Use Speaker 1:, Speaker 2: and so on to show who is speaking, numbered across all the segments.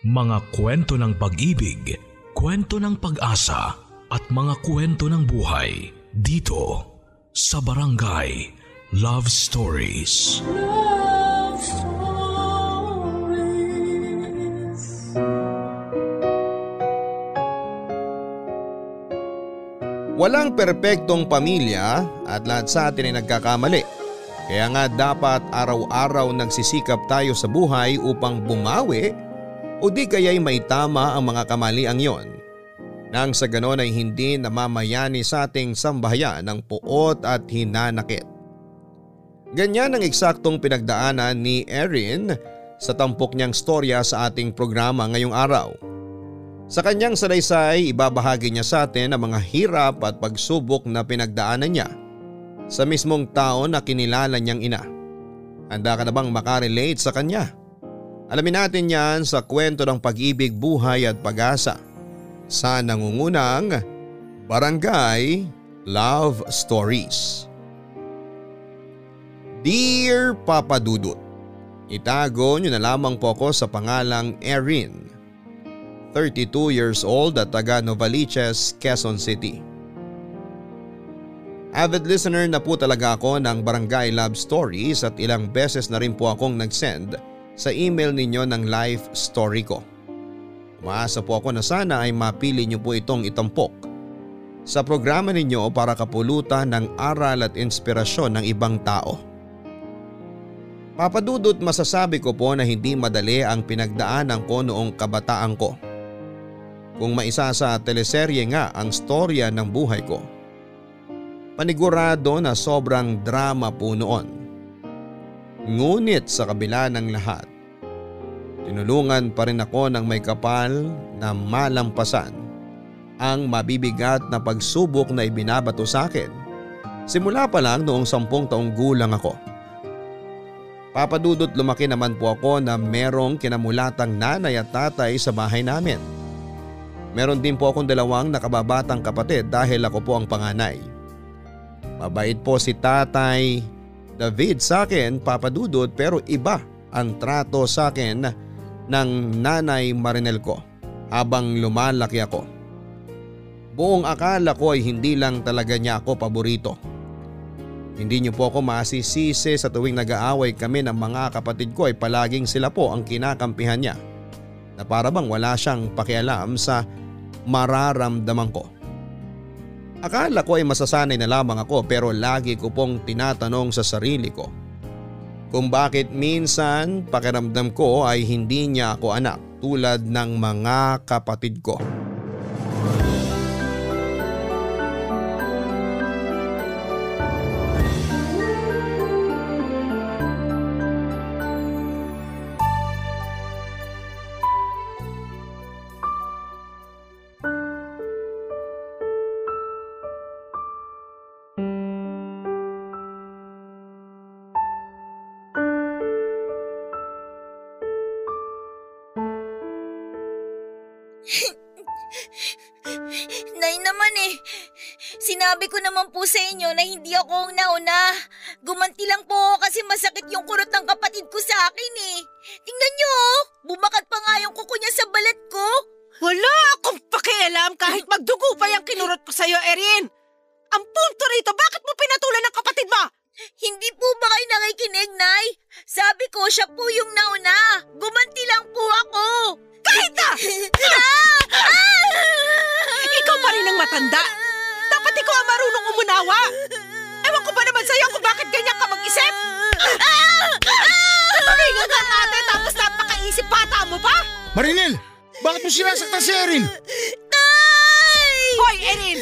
Speaker 1: Mga kwento ng pag-ibig, kwento ng pag-asa at mga kwento ng buhay dito sa Barangay Love Stories.
Speaker 2: Love Stories.
Speaker 3: Walang perpektong pamilya at lahat sa atin ay nagkakamali. Kaya nga dapat araw-araw nagsisikap tayo sa buhay upang bumawi o di kaya'y may tama ang mga kamaliang yon. Nang sa ganon ay hindi namamayani sa ating sambahayan ng puot at hinanakit. Ganyan ang eksaktong pinagdaanan ni Erin sa tampok niyang storya sa ating programa ngayong araw. Sa kanyang salaysay, ibabahagi niya sa atin ang mga hirap at pagsubok na pinagdaanan niya sa mismong tao na kinilala niyang ina. Handa ka na bang makarelate sa kanya? Alamin natin yan sa kwento ng pag-ibig, buhay at pag-asa sa nangungunang Barangay Love Stories. Dear Papa Dudut, Itago niyo na lamang po ako sa pangalang Erin. 32 years old at taga Novaliches, Quezon City. Avid listener na po talaga ako ng Barangay Love Stories at ilang beses na rin po akong nag-send sa email ninyo ng life story ko. Umaasa po ako na sana ay mapili niyo po itong itampok sa programa ninyo para kapulutan ng aral at inspirasyon ng ibang tao. Papadudot masasabi ko po na hindi madali ang pinagdaanan ko noong kabataan ko. Kung maisa sa teleserye nga ang storya ng buhay ko. Panigurado na sobrang drama po noon. Ngunit sa kabila ng lahat, tinulungan pa rin ako ng may kapal na malampasan ang mabibigat na pagsubok na ibinabato sa akin simula pa lang noong sampung taong gulang ako. Papadudot lumaki naman po ako na merong kinamulatang nanay at tatay sa bahay namin. Meron din po akong dalawang nakababatang kapatid dahil ako po ang panganay. Mabait po si tatay David sa akin papadudod pero iba ang trato sa akin ng nanay Marinel ko habang lumalaki ako. Buong akala ko ay hindi lang talaga niya ako paborito. Hindi niyo po ako masisisi sa tuwing nag-aaway kami ng mga kapatid ko ay palaging sila po ang kinakampihan niya na para bang wala siyang pakialam sa mararamdaman ko. Akala ko ay masasanay na lamang ako pero lagi ko pong tinatanong sa sarili ko kung bakit minsan pakiramdam ko ay hindi niya ako anak tulad ng mga kapatid ko.
Speaker 4: Nay naman eh. Sinabi ko naman po sa inyo na hindi ako ang nauna. Gumanti lang po ako kasi masakit yung kurot ng kapatid ko sa akin eh. Tingnan nyo oh, bumakat pa nga yung kuko niya sa balat ko.
Speaker 5: Wala akong pakialam kahit magdugo pa yung kinurot ko sa'yo, Erin. Ang punto rito, bakit mo pinatulan ng kapatid mo?
Speaker 4: Hindi po ba kayo nakikinig, Nay? Sabi ko siya po yung nauna. Gumanti lang po ako.
Speaker 5: Kahit na!
Speaker 4: ah!
Speaker 5: Ikaw pa rin ang matanda. Dapat ikaw ang marunong umunawa. Ewan ko ba naman sa'yo kung bakit ganyan ka mag-isip? Tumingan ka nga ate tapos napakaisip bata mo pa?
Speaker 6: Marinel! Bakit mo sinasaktan si Erin?
Speaker 5: Hoy, Erin!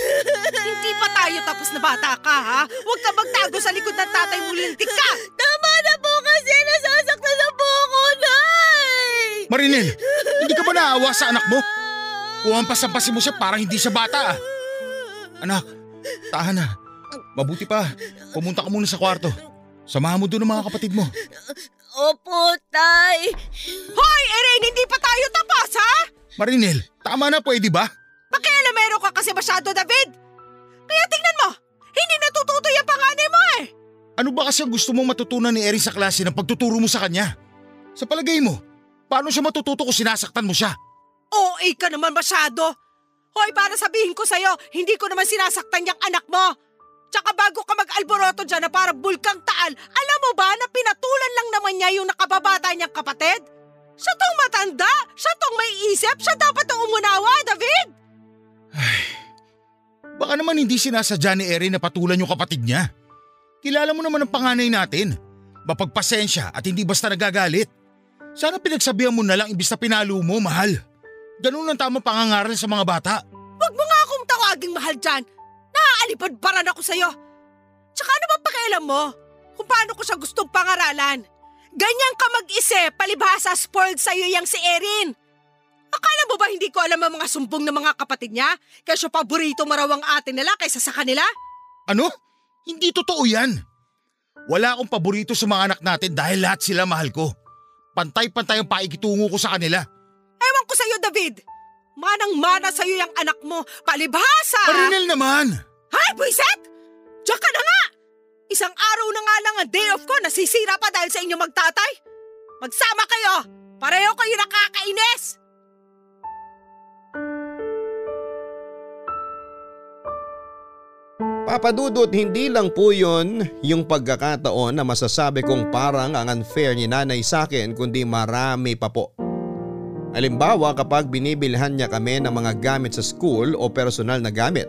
Speaker 5: Hindi pa tayo tapos na bata ka, ha? Huwag ka magtago sa likod ng tatay mo lintik ka!
Speaker 4: Tama na po kasi nasasaktan na!
Speaker 6: Marinel, hindi ka ba naawa sa anak mo? Kung ampasampasin mo siya parang hindi siya bata. ah. Anak, tahan na. Mabuti pa, pumunta ka muna sa kwarto. Samahan mo doon ang mga kapatid mo.
Speaker 4: Opo, Tay.
Speaker 5: Hoy, Erin! Hindi pa tayo tapos, ha?
Speaker 6: Marinel, tama na pwede ba?
Speaker 5: Pakialamero ka kasi masyado, David! Kaya tingnan mo, hindi natututo yung panganay mo eh!
Speaker 6: Ano ba kasi ang gusto mong matutunan ni Erin sa klase ng pagtuturo mo sa kanya? Sa palagay mo, Paano siya matututo kung sinasaktan mo siya?
Speaker 5: OA ka naman masyado. Hoy, para sabihin ko sa'yo, hindi ko naman sinasaktan yung anak mo. Tsaka bago ka mag-alboroto dyan na para bulkang taal, alam mo ba na pinatulan lang naman niya yung nakababata niyang kapatid? Siya tong matanda, siya tong may isip, siya dapat ang umunawa, David!
Speaker 6: Baka naman hindi sinasadya ni Erin na patulan yung kapatid niya. Kilala mo naman ang panganay natin. Mapagpasensya at hindi basta nagagalit. Sana pinagsabihan mo na lang imbis na pinalo mo, mahal. Ganun ang tamang pangangaral sa mga bata.
Speaker 5: Huwag mo nga akong tawaging mahal dyan. Naaalipad paran ako sa'yo. Tsaka ano ba pakialam mo kung paano ko siya gustong pangaralan? Ganyan ka mag-isip, palibhasa spoiled sa'yo yang si Erin. Akala mo ba hindi ko alam ang mga sumbong ng mga kapatid niya? Kaya siya paborito marawang atin nila kaysa sa kanila?
Speaker 6: Ano? Hindi totoo yan. Wala akong paborito sa mga anak natin dahil lahat sila mahal ko. Pantay-pantay ang paikitungo ko sa kanila.
Speaker 5: Ewan ko sa'yo, David. Manang-mana sa'yo yung anak mo, palibhasa!
Speaker 6: Marinel naman!
Speaker 5: Hay, buiset! Diyan ka na nga! Isang araw na nga lang ang day off ko, nasisira pa dahil sa inyo magtatay. Magsama kayo! Pareho kayo nakakainis!
Speaker 3: Papadudot hindi lang po yun yung pagkakataon na masasabi kong parang ang unfair ni nanay sa akin kundi marami pa po. Halimbawa kapag binibilhan niya kami ng mga gamit sa school o personal na gamit.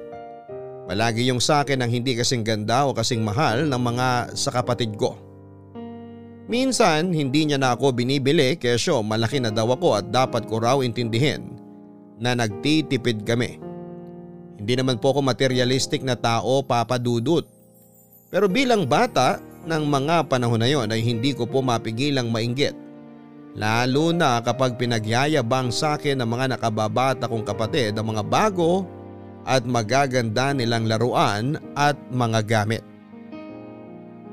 Speaker 3: Palagi yung sa akin ang hindi kasing ganda o kasing mahal ng mga sa kapatid ko. Minsan hindi niya na ako binibili kesyo malaki na daw ako at dapat ko raw intindihin na nagtitipid kami. Hindi naman po ako materialistic na tao papadudot. Pero bilang bata ng mga panahon na yon ay hindi ko po mapigilang mainggit. Lalo na kapag pinagyayabang sa akin ng mga nakababata kong kapatid ang mga bago at magaganda nilang laruan at mga gamit.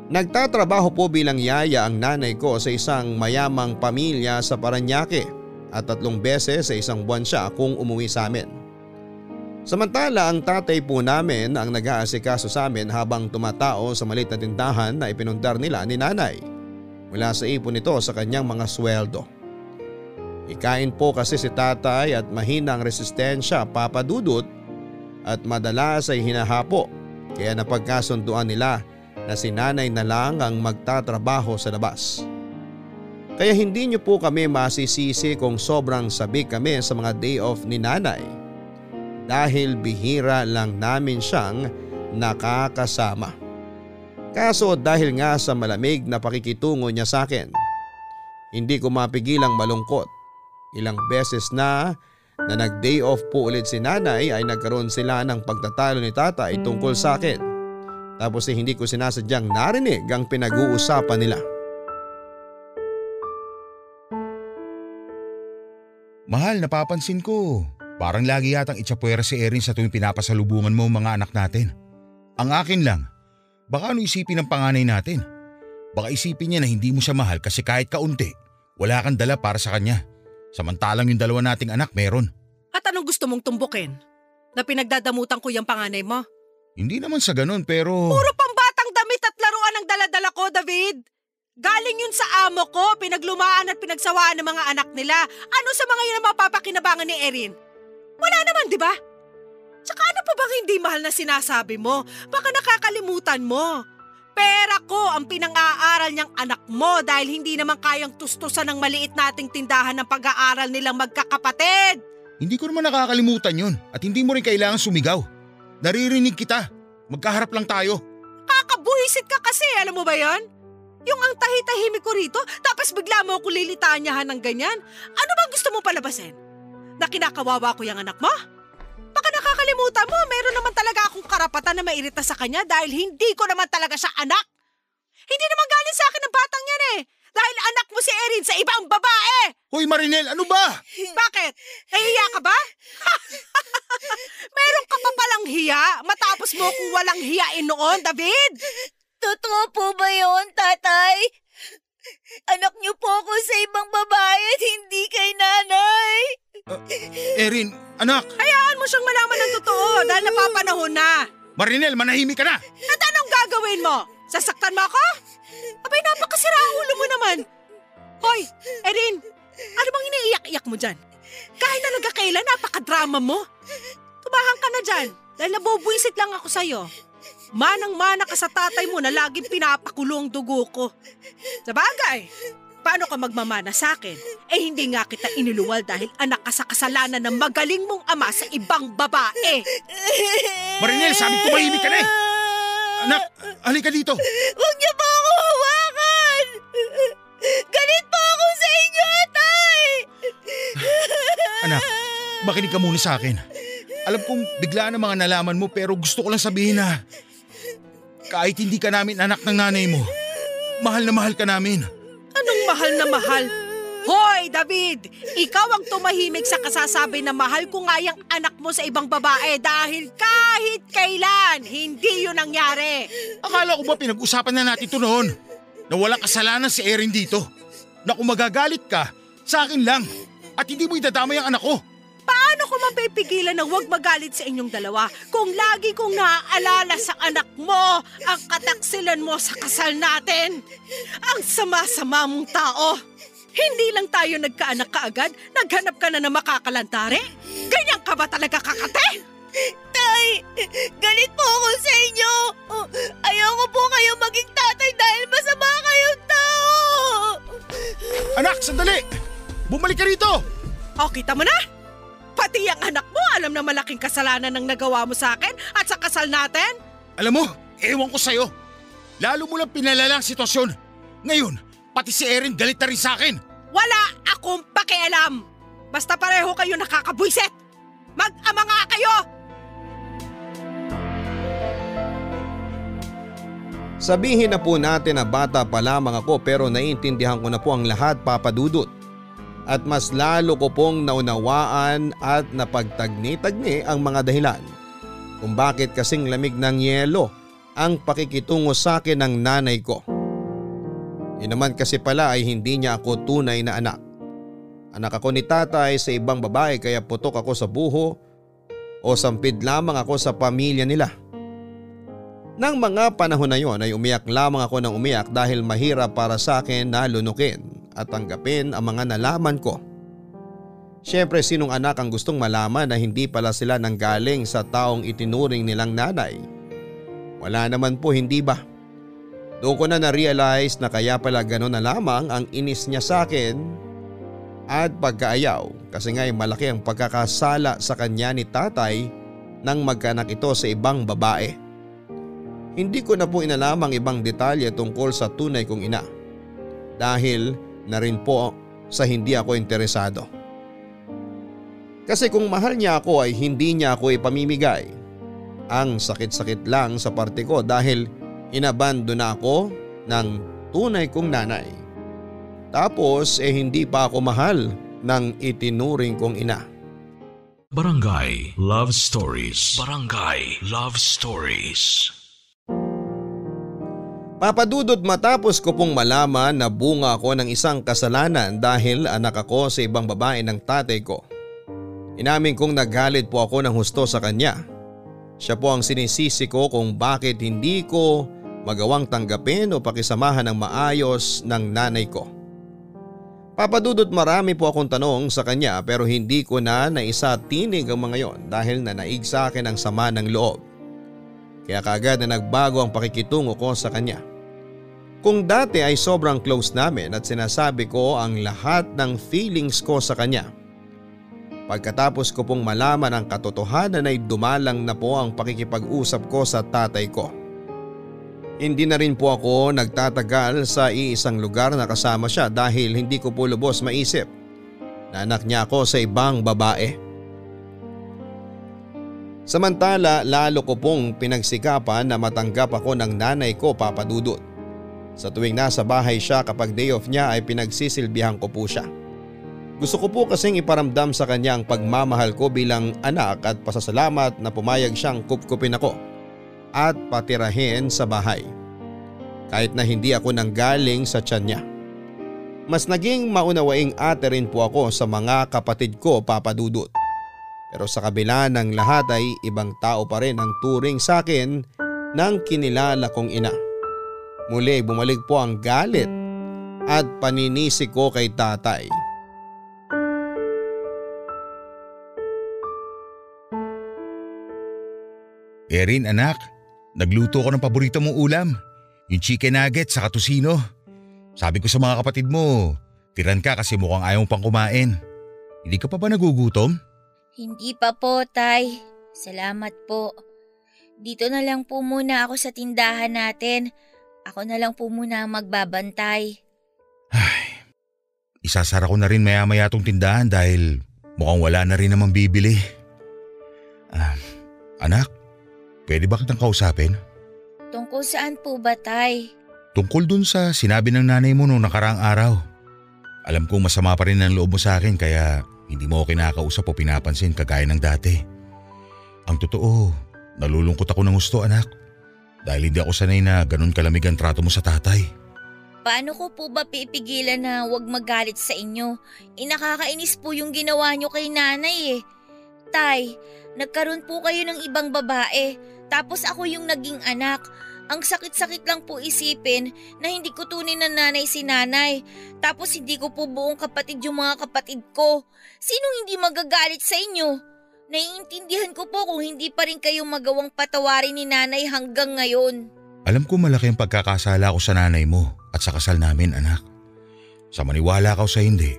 Speaker 3: Nagtatrabaho po bilang yaya ang nanay ko sa isang mayamang pamilya sa Paranaque at tatlong beses sa isang buwan siya kung umuwi sa amin. Samantala ang tatay po namin ang nag-aasikaso sa amin habang tumatao sa malit na tindahan na ipinundar nila ni nanay mula sa ipon nito sa kanyang mga sweldo. Ikain po kasi si tatay at mahina ang resistensya papadudot at madalas ay hinahapo kaya napagkasunduan nila na si nanay na lang ang magtatrabaho sa labas. Kaya hindi niyo po kami masisisi kung sobrang sabik kami sa mga day off ni nanay dahil bihira lang namin siyang nakakasama. Kaso dahil nga sa malamig na pakikitungo niya sa akin, hindi ko mapigilang malungkot. Ilang beses na na nag day off po ulit si nanay ay nagkaroon sila ng pagtatalo ni tatay tungkol sa akin. Tapos eh hindi ko sinasadyang narinig ang pinag-uusapan nila.
Speaker 6: Mahal, napapansin ko. Parang lagi yatang itsapwera si Erin sa tuwing pinapasalubungan mo mga anak natin. Ang akin lang, baka ano isipin ng panganay natin? Baka isipin niya na hindi mo siya mahal kasi kahit kaunti, wala kang dala para sa kanya. Samantalang yung dalawa nating anak meron.
Speaker 5: At anong gusto mong tumbukin? Na pinagdadamutan ko yung panganay mo?
Speaker 6: Hindi naman sa ganun pero...
Speaker 5: Puro pambatang damit at laruan ang daladala ko, David. Galing yun sa amo ko, pinaglumaan at pinagsawaan ng mga anak nila. Ano sa mga yun ang mapapakinabangan ni Erin? Wala naman, di ba? Tsaka ano pa bang hindi mahal na sinasabi mo? Baka nakakalimutan mo. Pera ko ang pinang-aaral niyang anak mo dahil hindi naman kayang tustusan ng maliit nating tindahan ng pag-aaral nilang magkakapatid.
Speaker 6: Hindi ko naman nakakalimutan yun at hindi mo rin kailangan sumigaw. Naririnig kita. Magkaharap lang tayo.
Speaker 5: Kakabuisit ka kasi, alam mo ba yon? Yung ang tahi-tahimik ko rito, tapos bigla mo ako lilitanyahan ng ganyan. Ano bang gusto mo palabasin? Na kinakawawa ko yung anak mo? Baka nakakalimutan mo, meron naman talaga akong karapatan na mairita sa kanya dahil hindi ko naman talaga siya anak. Hindi naman galing sa akin ng batang yan eh. Dahil anak mo si Erin sa ibang babae.
Speaker 6: Hoy Marinel, ano ba?
Speaker 5: Bakit? Nahihiya ka ba? meron ka pa palang hiya matapos mo kung walang hiyain noon, David?
Speaker 4: Totoo po ba yun, tatay? Anak niyo po ako sa ibang babae at hindi kay nanay.
Speaker 6: Erin, anak.
Speaker 5: Hayaan mo siyang malaman ng totoo dahil napapanahon na.
Speaker 6: Marinel, manahimik ka na.
Speaker 5: At anong gagawin mo? Sasaktan mo ako? Abay, napakasira ang ulo mo naman. Hoy, Erin, Ano bang iniiyak-iyak mo dyan? Kahit talaga kailan, napakadrama mo. Tumahan ka na dyan, dahil nabubwisit lang ako sa'yo. Manang-mana ka sa tatay mo na laging pinapakulong dugo ko. Sa bagay, paano ka magmamana sa akin? Eh hindi nga kita inuluwal dahil anak ka sa kasalanan ng magaling mong ama sa ibang babae.
Speaker 6: Marinel, sabi ko mahimik ka na eh. Anak, halika dito.
Speaker 4: Huwag niyo po ako hawakan! Galit po ako sa inyo, tay!
Speaker 6: Anak, makinig ka muna sa akin. Alam kong bigla na mga nalaman mo pero gusto ko lang sabihin na kahit hindi ka namin anak ng nanay mo, mahal na mahal ka namin.
Speaker 5: Mahal na mahal? Hoy, David! Ikaw ang tumahimik sa kasasabi na mahal ko nga yung anak mo sa ibang babae dahil kahit kailan, hindi yun nangyari.
Speaker 6: Akala ko ba pinag-usapan na natin ito noon? Na walang kasalanan si Erin dito. Na kung magagalit ka, sa akin lang. At hindi mo idadamay ang anak ko.
Speaker 5: Paano ko mapipigilan na huwag magalit sa inyong dalawa kung lagi kong naaalala sa anak mo ang kataksilan mo sa kasal natin? Ang sama-sama mong tao! Hindi lang tayo nagkaanak kaagad, naghanap ka na ng makakalantari? Ganyan ka ba talaga kakate?
Speaker 4: Tay, galit po ako sa inyo. Ayoko po kayo maging tatay dahil masama kayong tao.
Speaker 6: Anak, sandali! Bumalik ka rito!
Speaker 5: O, kita mo na? Pati ang anak mo alam na malaking kasalanan ng nagawa mo sa akin at sa kasal natin?
Speaker 6: Alam mo, ewan ko sa'yo. Lalo mo lang pinalala ang sitwasyon. Ngayon, pati si Erin galit na rin sa akin.
Speaker 5: Wala akong pakialam! Basta pareho kayo nakakabwisit! Mag-ama nga kayo!
Speaker 3: Sabihin na po natin na bata pa lamang ako pero naiintindihan ko na po ang lahat papadudot. At mas lalo ko pong naunawaan at napagtagni-tagni ang mga dahilan kung bakit kasing lamig ng yelo ang pakikitungo sa akin ng nanay ko. Yun naman kasi pala ay hindi niya ako tunay na anak. Anak ako ni tatay sa ibang babae kaya putok ako sa buho o sampid lamang ako sa pamilya nila. Nang mga panahon na yon ay umiyak lamang ako ng umiyak dahil mahirap para sa akin na lunukin at tanggapin ang mga nalaman ko. Siyempre sinong anak ang gustong malaman na hindi pala sila nanggaling sa taong itinuring nilang nanay? Wala naman po hindi ba? Doon ko na na-realize na kaya pala gano'n na lamang ang inis niya sa akin at pagkaayaw kasi nga'y malaki ang pagkakasala sa kanya ni tatay nang magkanak ito sa ibang babae. Hindi ko na po inalam ang ibang detalye tungkol sa tunay kong ina dahil na rin po sa hindi ako interesado. Kasi kung mahal niya ako ay hindi niya ako ipamimigay. Ang sakit-sakit lang sa parte ko dahil inabando na ako ng tunay kong nanay. Tapos eh hindi pa ako mahal ng itinuring kong ina.
Speaker 1: Barangay Love Stories. Barangay Love Stories.
Speaker 3: Papadudod matapos ko pong malaman na bunga ako ng isang kasalanan dahil anak ako sa ibang babae ng tatay ko. Inamin kong nagalit po ako ng husto sa kanya. Siya po ang sinisisi ko kung bakit hindi ko magawang tanggapin o pakisamahan ng maayos ng nanay ko. Papadudot marami po akong tanong sa kanya pero hindi ko na naisa tinig ang mga yon dahil nanaig sa akin ang sama ng loob. Kaya kagad na nagbago ang pakikitungo ko sa kanya. Kung dati ay sobrang close namin at sinasabi ko ang lahat ng feelings ko sa kanya. Pagkatapos ko pong malaman ang katotohanan ay dumalang na po ang pakikipag-usap ko sa tatay ko. Hindi na rin po ako nagtatagal sa iisang lugar na kasama siya dahil hindi ko po lubos maisip na anak niya ako sa ibang babae. Samantala lalo ko pong pinagsikapan na matanggap ako ng nanay ko papadudot. Sa tuwing nasa bahay siya kapag day off niya ay pinagsisilbihan ko po siya. Gusto ko po kasing iparamdam sa kanya ang pagmamahal ko bilang anak at pasasalamat na pumayag siyang kupkupin ako at patirahin sa bahay. Kahit na hindi ako nanggaling sa tiyan niya. Mas naging maunawaing ate rin po ako sa mga kapatid ko papadudot. Pero sa kabila ng lahat ay ibang tao pa rin ang turing sa akin ng kinilala kong ina. Muli bumalik po ang galit at paninisi ko kay tatay.
Speaker 6: Erin anak, nagluto ko ng paborito mong ulam. Yung chicken nuggets sa katusino. Sabi ko sa mga kapatid mo, tiran ka kasi mukhang ayaw pang kumain. Hindi ka pa ba nagugutom?
Speaker 4: Hindi pa po, Tay. Salamat po. Dito na lang po muna ako sa tindahan natin. Ako na lang po muna ang magbabantay.
Speaker 6: Ay, isasara ko na rin maya maya tong tindahan dahil mukhang wala na rin namang bibili. Ah, anak, pwede ba kitang kausapin?
Speaker 4: Tungkol saan po ba, Tay?
Speaker 6: Tungkol dun sa sinabi ng nanay mo noong nakaraang araw. Alam kong masama pa rin ang loob mo sa akin kaya hindi mo ako kinakausap o pinapansin kagaya ng dati. Ang totoo, nalulungkot ako ng gusto anak. Dahil hindi ako sanay na ganun kalamig ang trato mo sa tatay.
Speaker 4: Paano ko po ba pipigilan na wag magalit sa inyo? Inakakainis po yung ginawa nyo kay nanay eh. Tay, nagkaroon po kayo ng ibang babae. Tapos ako yung naging anak. Ang sakit-sakit lang po isipin na hindi ko tunin na nanay si nanay. Tapos hindi ko po buong kapatid yung mga kapatid ko. Sinong hindi magagalit sa inyo? Naiintindihan ko po kung hindi pa rin kayo magawang patawarin ni nanay hanggang ngayon.
Speaker 6: Alam ko malaki ang pagkakasala ko sa nanay mo at sa kasal namin anak. Sa maniwala ka sa hindi,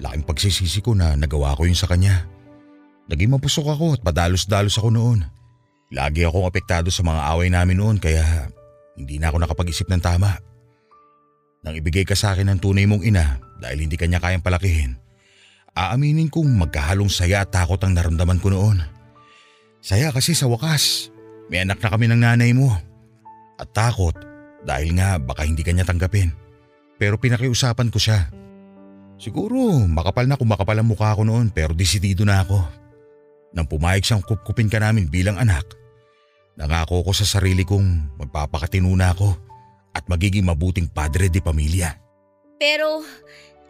Speaker 6: laking pagsisisi ko na nagawa ko yun sa kanya. Naging mapusok ako at padalos-dalos ako noon. Lagi akong apektado sa mga away namin noon kaya hindi na ako nakapag-isip ng tama. Nang ibigay ka sa akin ng tunay mong ina dahil hindi kanya kayang palakihin, aaminin kong magkahalong saya at takot ang naramdaman ko noon. Saya kasi sa wakas, may anak na kami ng nanay mo. At takot dahil nga baka hindi kanya tanggapin. Pero pinakiusapan ko siya. Siguro makapal na kung makapal ang mukha ko noon pero desidido na ako. Nang pumayag siyang kupkupin ka namin bilang anak, Nangako ko sa sarili kong magpapakatinuna ako at magiging mabuting padre de pamilya.
Speaker 4: Pero,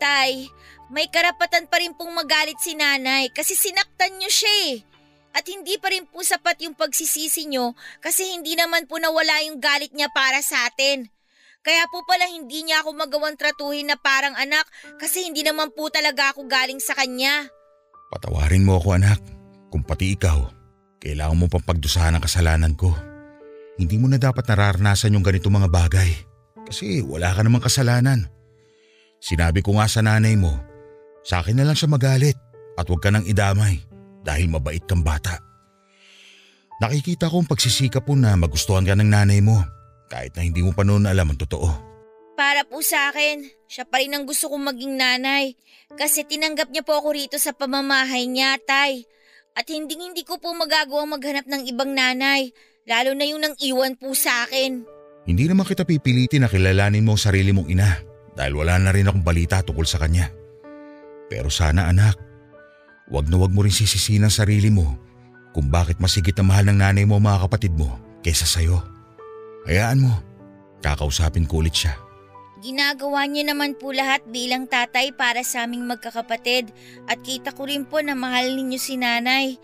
Speaker 4: Tay, may karapatan pa rin pong magalit si nanay kasi sinaktan niyo siya eh. At hindi pa rin po sapat yung pagsisisi niyo kasi hindi naman po nawala yung galit niya para sa atin. Kaya po pala hindi niya ako magawang tratuhin na parang anak kasi hindi naman po talaga ako galing sa kanya.
Speaker 6: Patawarin mo ako anak, kung pati ikaw kailangan mo pang pagdusahan ang kasalanan ko. Hindi mo na dapat nararanasan yung ganito mga bagay kasi wala ka namang kasalanan. Sinabi ko nga sa nanay mo, sa akin na lang siya magalit at huwag ka nang idamay dahil mabait kang bata. Nakikita ko ang pagsisikap po na magustuhan ka ng nanay mo kahit na hindi mo pa noon alam ang totoo.
Speaker 4: Para po sa akin, siya pa rin ang gusto kong maging nanay kasi tinanggap niya po ako rito sa pamamahay niya, tay. At hindi hindi ko po magagawang maghanap ng ibang nanay, lalo na yung nang iwan po sa akin.
Speaker 6: Hindi naman kita pipilitin na kilalanin mo ang sarili mong ina dahil wala na rin akong balita tungkol sa kanya. Pero sana anak, wag na wag mo rin sisisiin ang sarili mo kung bakit masigit na mahal ng nanay mo mga kapatid mo kaysa sa'yo. Hayaan mo, kakausapin ko ulit siya.
Speaker 4: Ginagawa niya naman po lahat bilang tatay para sa aming magkakapatid at kita ko rin po na mahal ninyo si nanay.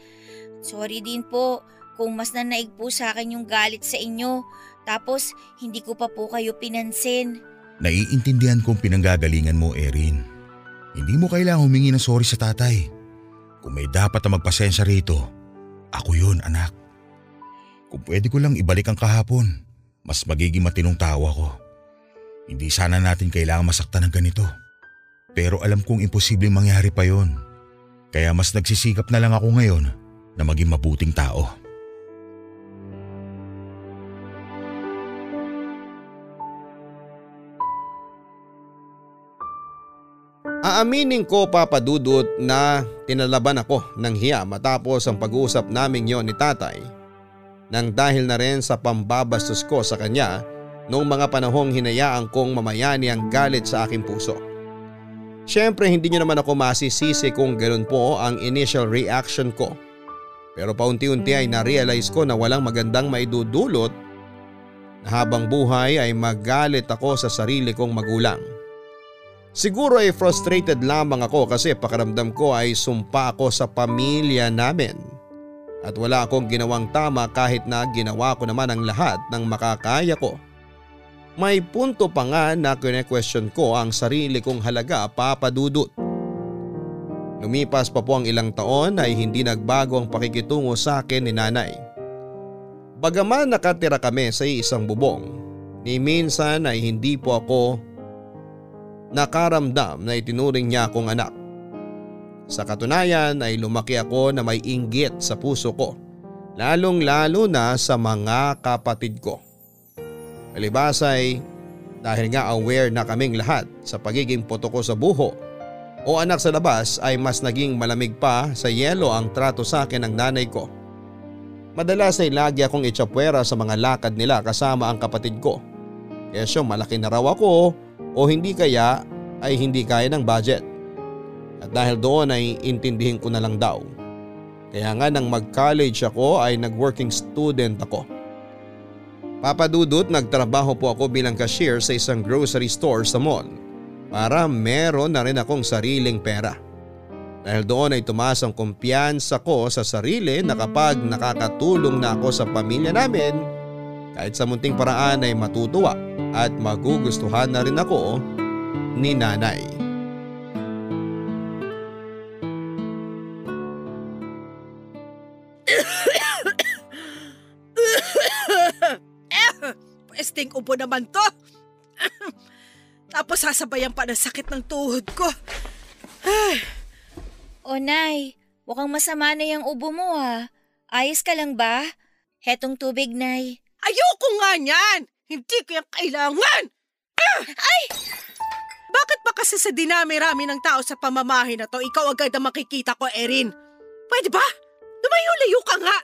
Speaker 4: Sorry din po kung mas nanaig po sa akin yung galit sa inyo tapos hindi ko pa po kayo pinansin.
Speaker 6: Naiintindihan kong pinanggagalingan mo, Erin. Hindi mo kailangang humingi ng sorry sa tatay. Kung may dapat na magpasensya rito, ako yun, anak. Kung pwede ko lang ibalik ang kahapon, mas magiging matinong tawa ko. Hindi sana natin kailangan masaktan ng ganito. Pero alam kong imposibleng mangyari pa yon. Kaya mas nagsisikap na lang ako ngayon na maging mabuting tao.
Speaker 3: Aaminin ko papadudot na tinalaban ako ng hiya matapos ang pag-uusap naming yon ni tatay nang dahil na rin sa pambabastos ko sa kanya noong mga panahong hinayaan kong mamayani ang galit sa aking puso. Siyempre hindi nyo naman ako masisisi kung ganoon po ang initial reaction ko. Pero paunti-unti ay na-realize ko na walang magandang maidudulot na habang buhay ay magalit ako sa sarili kong magulang. Siguro ay frustrated lamang ako kasi pakaramdam ko ay sumpa ako sa pamilya namin. At wala akong ginawang tama kahit na ginawa ko naman ang lahat ng makakaya ko. May punto pa nga na kine-question ko ang sarili kong halaga papadudot. Lumipas pa po ang ilang taon ay hindi nagbago ang pakikitungo sa akin ni nanay. Bagaman nakatira kami sa isang bubong, ni minsan ay hindi po ako nakaramdam na itinuring niya akong anak. Sa katunayan ay lumaki ako na may inggit sa puso ko, lalong lalo na sa mga kapatid ko. Palibas ay dahil nga aware na kaming lahat sa pagiging puto ko sa buho o anak sa labas ay mas naging malamig pa sa yelo ang trato sa akin ng nanay ko. Madalas ay lagi akong itsapwera sa mga lakad nila kasama ang kapatid ko. Kesyo malaki na raw ako o hindi kaya ay hindi kaya ng budget. At dahil doon ay intindihin ko na lang daw. Kaya nga nang mag-college ako ay nag-working student ako. Papadudot nagtrabaho po ako bilang cashier sa isang grocery store sa mall para meron na rin akong sariling pera. Dahil doon ay tumaas ang kumpiyansa ko sa sarili na kapag nakakatulong na ako sa pamilya namin, kahit sa munting paraan ay matutuwa at magugustuhan na rin ako ni nanay.
Speaker 5: Upo naman to. Tapos sasabayan pa ng sakit ng tuhod ko.
Speaker 4: O Nay, mukhang masama na yung ubo mo ha. Ayos ka lang ba? Hetong tubig, Nay.
Speaker 5: Ayoko nga niyan! Hindi ko yan kailangan! Ay! Bakit ba kasi sa dinami-rami ng tao sa pamamahay na to, ikaw agad ang makikita ko, Erin? Pwede ba? Lumayo-layo ka nga!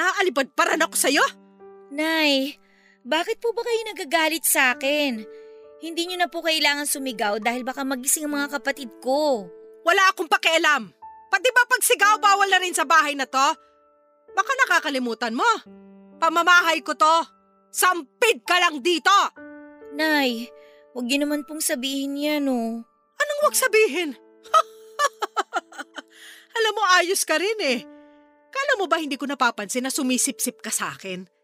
Speaker 5: Naaalibad pa rin ako sa'yo?
Speaker 4: Nay, bakit po ba kayo nagagalit sa akin? Hindi niyo na po kailangan sumigaw dahil baka magising ang mga kapatid ko.
Speaker 5: Wala akong pakialam. Pati ba pag sigaw bawal na rin sa bahay na to? Baka nakakalimutan mo. Pamamahay ko to. Sampid ka lang dito!
Speaker 4: Nay, huwag niyo naman pong sabihin yan oh.
Speaker 5: Anong wag sabihin? Alam mo, ayos ka rin eh. Kala mo ba hindi ko napapansin na sumisip-sip ka sa akin?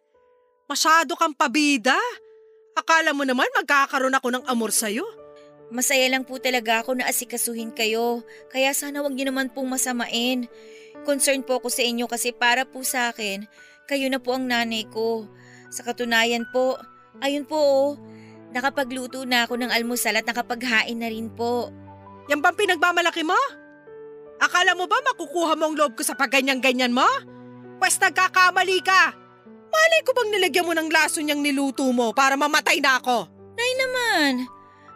Speaker 5: Masyado kang pabida. Akala mo naman magkakaroon ako ng amor sa'yo.
Speaker 4: Masaya lang po talaga ako na asikasuhin kayo, kaya sana wag niyo naman pong masamain. Concern po ako sa inyo kasi para po sa akin, kayo na po ang nanay ko. Sa katunayan po, ayun po oh, nakapagluto na ako ng almusal at nakapaghain na rin po.
Speaker 5: Yan bang pinagmamalaki mo? Akala mo ba makukuha mo ang loob ko sa pagganyan-ganyan mo? Pwes nagkakamali ka. Malay ko bang nilagyan mo ng laso niyang niluto mo para mamatay na ako?
Speaker 4: Nay naman,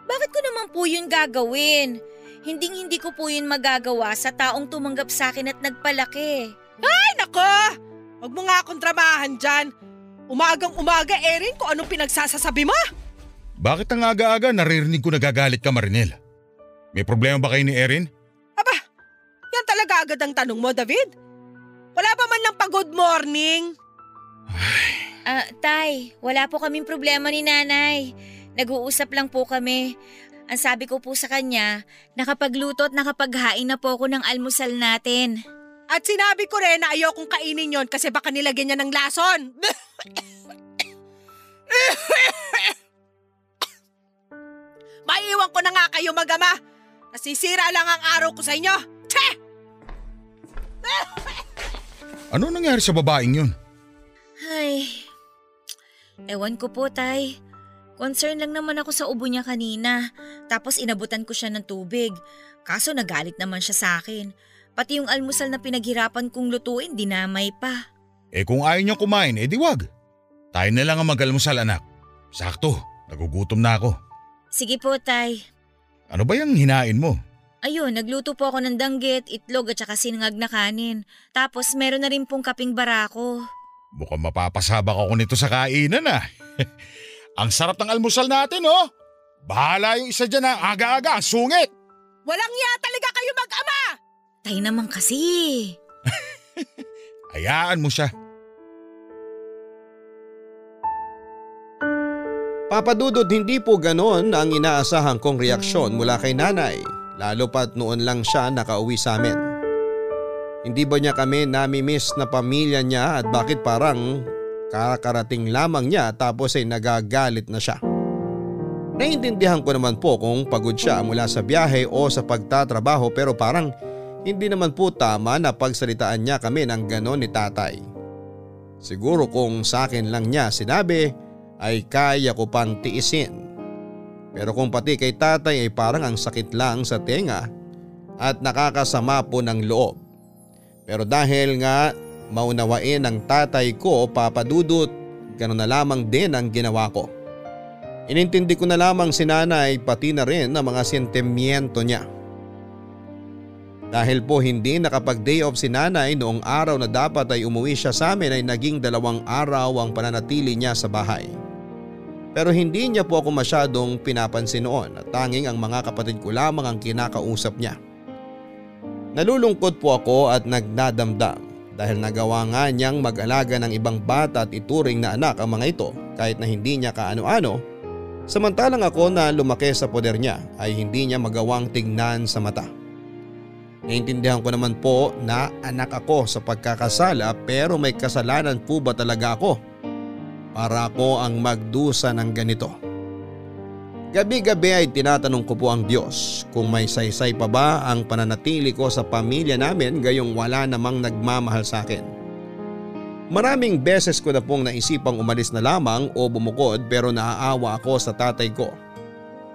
Speaker 4: bakit ko naman po yun gagawin? Hinding hindi ko po yun magagawa sa taong tumanggap sa akin at nagpalaki.
Speaker 5: Ay nako! Huwag mo nga akong tramahan dyan. Umagang umaga, Erin, kung anong pinagsasasabi mo?
Speaker 6: Bakit ang aga-aga naririnig ko nagagalit ka Marinel? May problema ba kayo ni Erin?
Speaker 5: Aba, yan talaga agad ang tanong mo, David. Wala pa man lang pa good morning.
Speaker 4: Ah, tay, wala po kaming problema ni nanay. Nag-uusap lang po kami. Ang sabi ko po sa kanya, nakapagluto at nakapaghain na po ako ng almusal natin.
Speaker 5: At sinabi ko rin na ayokong kainin yon kasi baka nilagyan niya ng lason. Maiiwan ko na nga kayo magama. Nasisira lang ang araw ko sa inyo. Tse!
Speaker 6: Ano nangyari sa babaeng yun?
Speaker 4: Ay, ewan ko po tay. Concern lang naman ako sa ubo niya kanina. Tapos inabutan ko siya ng tubig. Kaso nagalit naman siya sa akin. Pati yung almusal na pinaghirapan kong lutuin, dinamay pa.
Speaker 6: Eh kung ayaw niya kumain, eh di wag. Tayo na lang ang mag-almusal anak. Sakto, nagugutom na ako.
Speaker 4: Sige po tay.
Speaker 6: Ano ba yung hinain mo?
Speaker 4: Ayun, nagluto po ako ng danggit, itlog at saka sinangag na kanin. Tapos meron na rin pong kaping barako.
Speaker 6: Mukhang mapapasabak ako nito sa kainan ah. ang sarap ng almusal natin oh. Bahala yung isa dyan na aga-aga, ang sungit.
Speaker 5: Walang ya talaga kayo mag-ama!
Speaker 4: Tay naman kasi.
Speaker 6: Hayaan mo siya.
Speaker 3: Papadudod hindi po ganon ang inaasahan kong reaksyon mula kay nanay lalo pat noon lang siya nakauwi sa amin. Hindi ba niya kami nami-miss na pamilya niya at bakit parang kakarating lamang niya tapos ay nagagalit na siya. Naiintindihan ko naman po kung pagod siya mula sa biyahe o sa pagtatrabaho pero parang hindi naman po tama na pagsalitaan niya kami ng ganon ni tatay. Siguro kung sa akin lang niya sinabi ay kaya ko pang tiisin. Pero kung pati kay tatay ay parang ang sakit lang sa tenga at nakakasama po ng loob. Pero dahil nga maunawain ng tatay ko papadudot, gano'n na lamang din ang ginawa ko. Inintindi ko na lamang si nanay pati na rin ang mga sentimiento niya. Dahil po hindi nakapag day off si nanay noong araw na dapat ay umuwi siya sa amin ay naging dalawang araw ang pananatili niya sa bahay. Pero hindi niya po ako masyadong pinapansin noon at tanging ang mga kapatid ko lamang ang kinakausap niya. Nalulungkot po ako at nagdadamdam dahil nagawa nga niyang mag-alaga ng ibang bata at ituring na anak ang mga ito kahit na hindi niya kaano-ano samantalang ako na lumaki sa poder niya ay hindi niya magawang tignan sa mata. Naintindihan ko naman po na anak ako sa pagkakasala pero may kasalanan po ba talaga ako? Para ako ang magdusa ng ganito. Gabi-gabi ay tinatanong ko po ang Diyos kung may saysay pa ba ang pananatili ko sa pamilya namin gayong wala namang nagmamahal sa akin. Maraming beses ko na pong naisipang umalis na lamang o bumukod pero naaawa ako sa tatay ko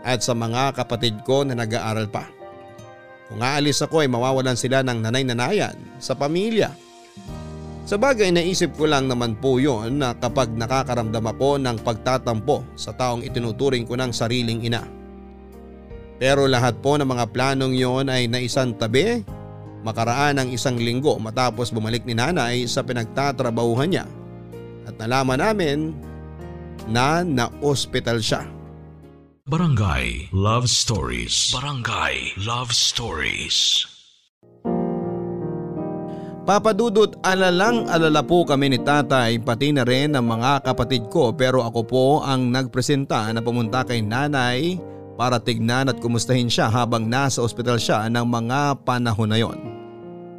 Speaker 3: at sa mga kapatid ko na nag-aaral pa. Kung aalis ako ay mawawalan sila ng nanay-nanayan sa pamilya. Sa bagay naisip ko lang naman po yon na kapag nakakaramdam ako ng pagtatampo sa taong itinuturing ko ng sariling ina. Pero lahat po ng mga planong yon ay naisan tabi makaraan ng isang linggo matapos bumalik ni nanay sa pinagtatrabahuhan niya at nalaman namin na na-hospital siya.
Speaker 1: Barangay Love Stories. Barangay Love Stories.
Speaker 3: Papadudot alalang alala po kami ni tatay pati na rin ang mga kapatid ko pero ako po ang nagpresenta na pumunta kay nanay para tignan at kumustahin siya habang nasa ospital siya ng mga panahon na yon.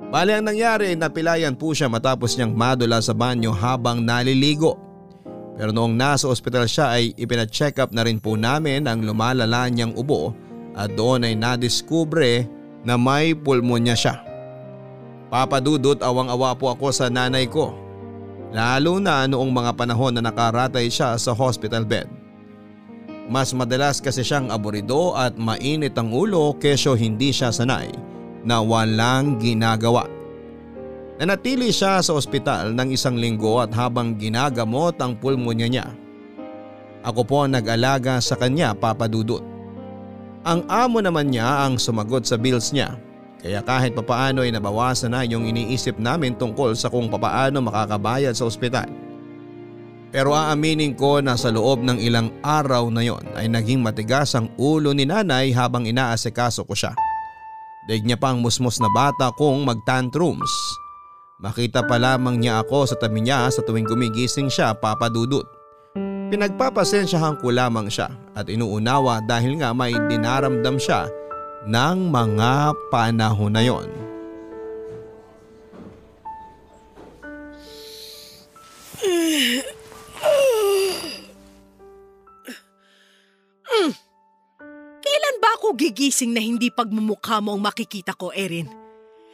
Speaker 3: Bali ang nangyari napilayan po siya matapos niyang madula sa banyo habang naliligo. Pero noong nasa ospital siya ay ipina-check up na rin po namin ang lumalala niyang ubo at doon ay nadiskubre na may pulmonya siya. Papadudot awang-awa po ako sa nanay ko. Lalo na noong mga panahon na nakaratay siya sa hospital bed. Mas madalas kasi siyang aburido at mainit ang ulo kesyo hindi siya sanay na walang ginagawa. Nanatili siya sa ospital ng isang linggo at habang ginagamot ang pulmonya niya. Ako po ang nag-alaga sa kanya papadudot. Ang amo naman niya ang sumagot sa bills niya kaya kahit papaano ay nabawasan na yung iniisip namin tungkol sa kung papaano makakabayad sa ospital. Pero aaminin ko na sa loob ng ilang araw na yon ay naging matigas ang ulo ni nanay habang inaasikaso ko siya. Daig niya pang musmos na bata kong mag-tantrums Makita pa lamang niya ako sa tabi niya sa tuwing gumigising siya papadudot. Pinagpapasensyahan ko lamang siya at inuunawa dahil nga may dinaramdam siya ng mga panahon na yon.
Speaker 5: Kailan ba ako gigising na hindi pagmumukha mo ang makikita ko, Erin?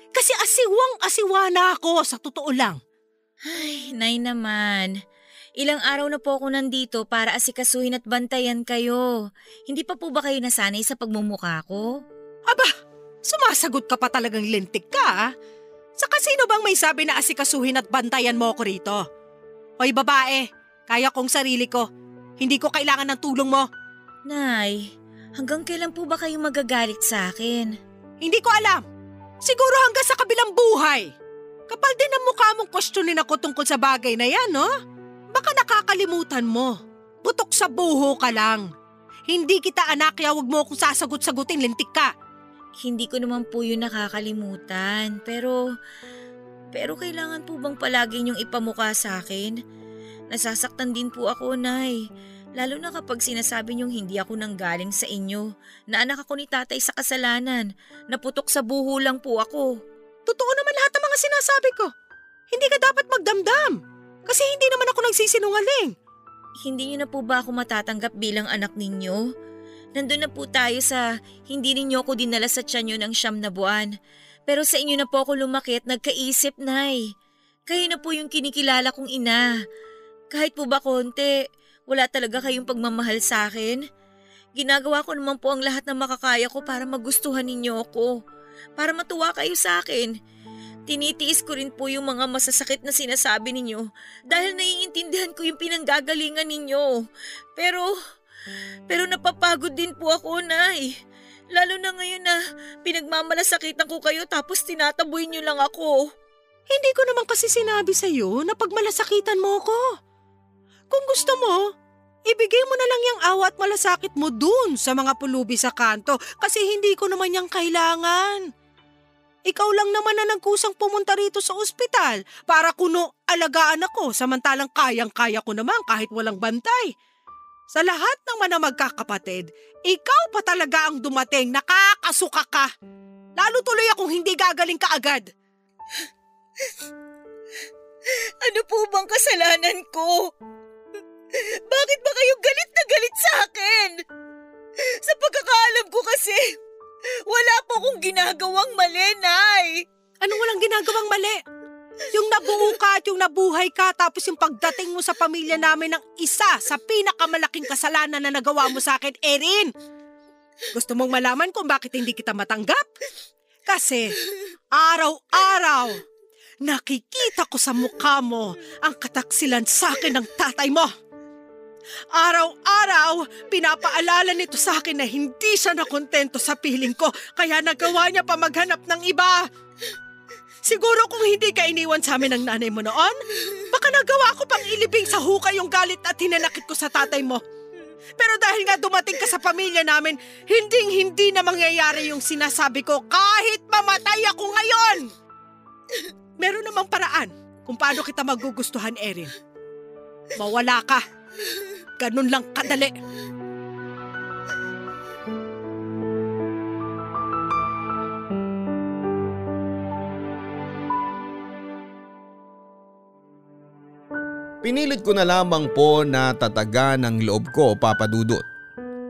Speaker 5: Kasi asiwang-asiwa na ako sa totoo lang.
Speaker 4: Ay, nay naman. Ilang araw na po ako nandito para asikasuhin at bantayan kayo. Hindi pa po ba kayo nasanay sa pagmumukha ko?
Speaker 5: Aba, sumasagot ka pa talagang lintik ka ah. Sa kasino bang may sabi na asikasuhin at bantayan mo ako rito? Hoy babae, kaya kong sarili ko. Hindi ko kailangan ng tulong mo.
Speaker 4: Nay, hanggang kailan po ba kayo magagalit sa akin?
Speaker 5: Hindi ko alam. Siguro hanggang sa kabilang buhay. Kapal din ang mukha mong questionin ako tungkol sa bagay na yan, no? Baka nakakalimutan mo. Butok sa buho ka lang. Hindi kita anak kaya wag mo akong sasagot-sagutin, lintik ka.
Speaker 4: Hindi ko naman po yun nakakalimutan. Pero, pero kailangan po bang palagi niyong ipamukha sa akin? Nasasaktan din po ako, Nay. Lalo na kapag sinasabi niyong hindi ako nanggaling sa inyo, na anak ako ni tatay sa kasalanan, naputok sa buho lang po ako.
Speaker 5: Totoo naman lahat ng mga sinasabi ko. Hindi ka dapat magdamdam. Kasi hindi naman ako nagsisinungaling.
Speaker 4: Hindi niyo na po ba ako matatanggap bilang anak ninyo? Nandun na po tayo sa hindi ninyo ako dinala sa tiyanyo ng siyam na buwan. Pero sa inyo na po ako lumaki at nagkaisip, Nay. Kayo na po yung kinikilala kong ina. Kahit po ba konti, wala talaga kayong pagmamahal sa akin. Ginagawa ko naman po ang lahat ng makakaya ko para magustuhan ninyo ako. Para matuwa kayo sa akin. Tinitiis ko rin po yung mga masasakit na sinasabi ninyo dahil naiintindihan ko yung pinanggagalingan ninyo. Pero, pero napapagod din po ako, Nay. Lalo na ngayon na pinagmamalasakitan ko kayo tapos tinataboy niyo lang ako.
Speaker 5: Hindi ko naman kasi sinabi sa'yo na pagmalasakitan mo ko. Kung gusto mo, ibigay mo na lang yung awa at malasakit mo dun sa mga pulubi sa kanto kasi hindi ko naman yung kailangan. Ikaw lang naman na nagkusang pumunta rito sa ospital para kuno alagaan ako samantalang kayang-kaya ko naman kahit walang bantay. Sa lahat ng mga magkakapatid, ikaw pa talaga ang dumating, nakakasuka ka. Lalo tuloy akong hindi gagaling ka agad.
Speaker 4: Ano po bang kasalanan ko? Bakit ba kayo galit na galit sa akin? Sa pagkakaalam ko kasi, wala po akong ginagawang mali, Nay.
Speaker 5: Anong walang ginagawang mali? Yung nabuo ka at yung nabuhay ka tapos yung pagdating mo sa pamilya namin ng isa sa pinakamalaking kasalanan na nagawa mo sa akin, Erin. Gusto mong malaman kung bakit hindi kita matanggap? Kasi araw-araw nakikita ko sa mukha mo ang kataksilan sa akin ng tatay mo. Araw-araw, pinapaalala nito sa akin na hindi siya nakontento sa piling ko kaya nagawa niya pa maghanap ng iba. Siguro kung hindi ka iniwan sa amin ng nanay mo noon, baka nagawa ko pang ilibing sa hukay yung galit at hinanakit ko sa tatay mo. Pero dahil nga dumating ka sa pamilya namin, hinding hindi na mangyayari yung sinasabi ko kahit mamatay ako ngayon. Meron namang paraan kung paano kita magugustuhan, Erin. Mawala ka. Ganun lang kadali.
Speaker 3: Pinilit ko na lamang po na tatagan ang loob ko papadudot.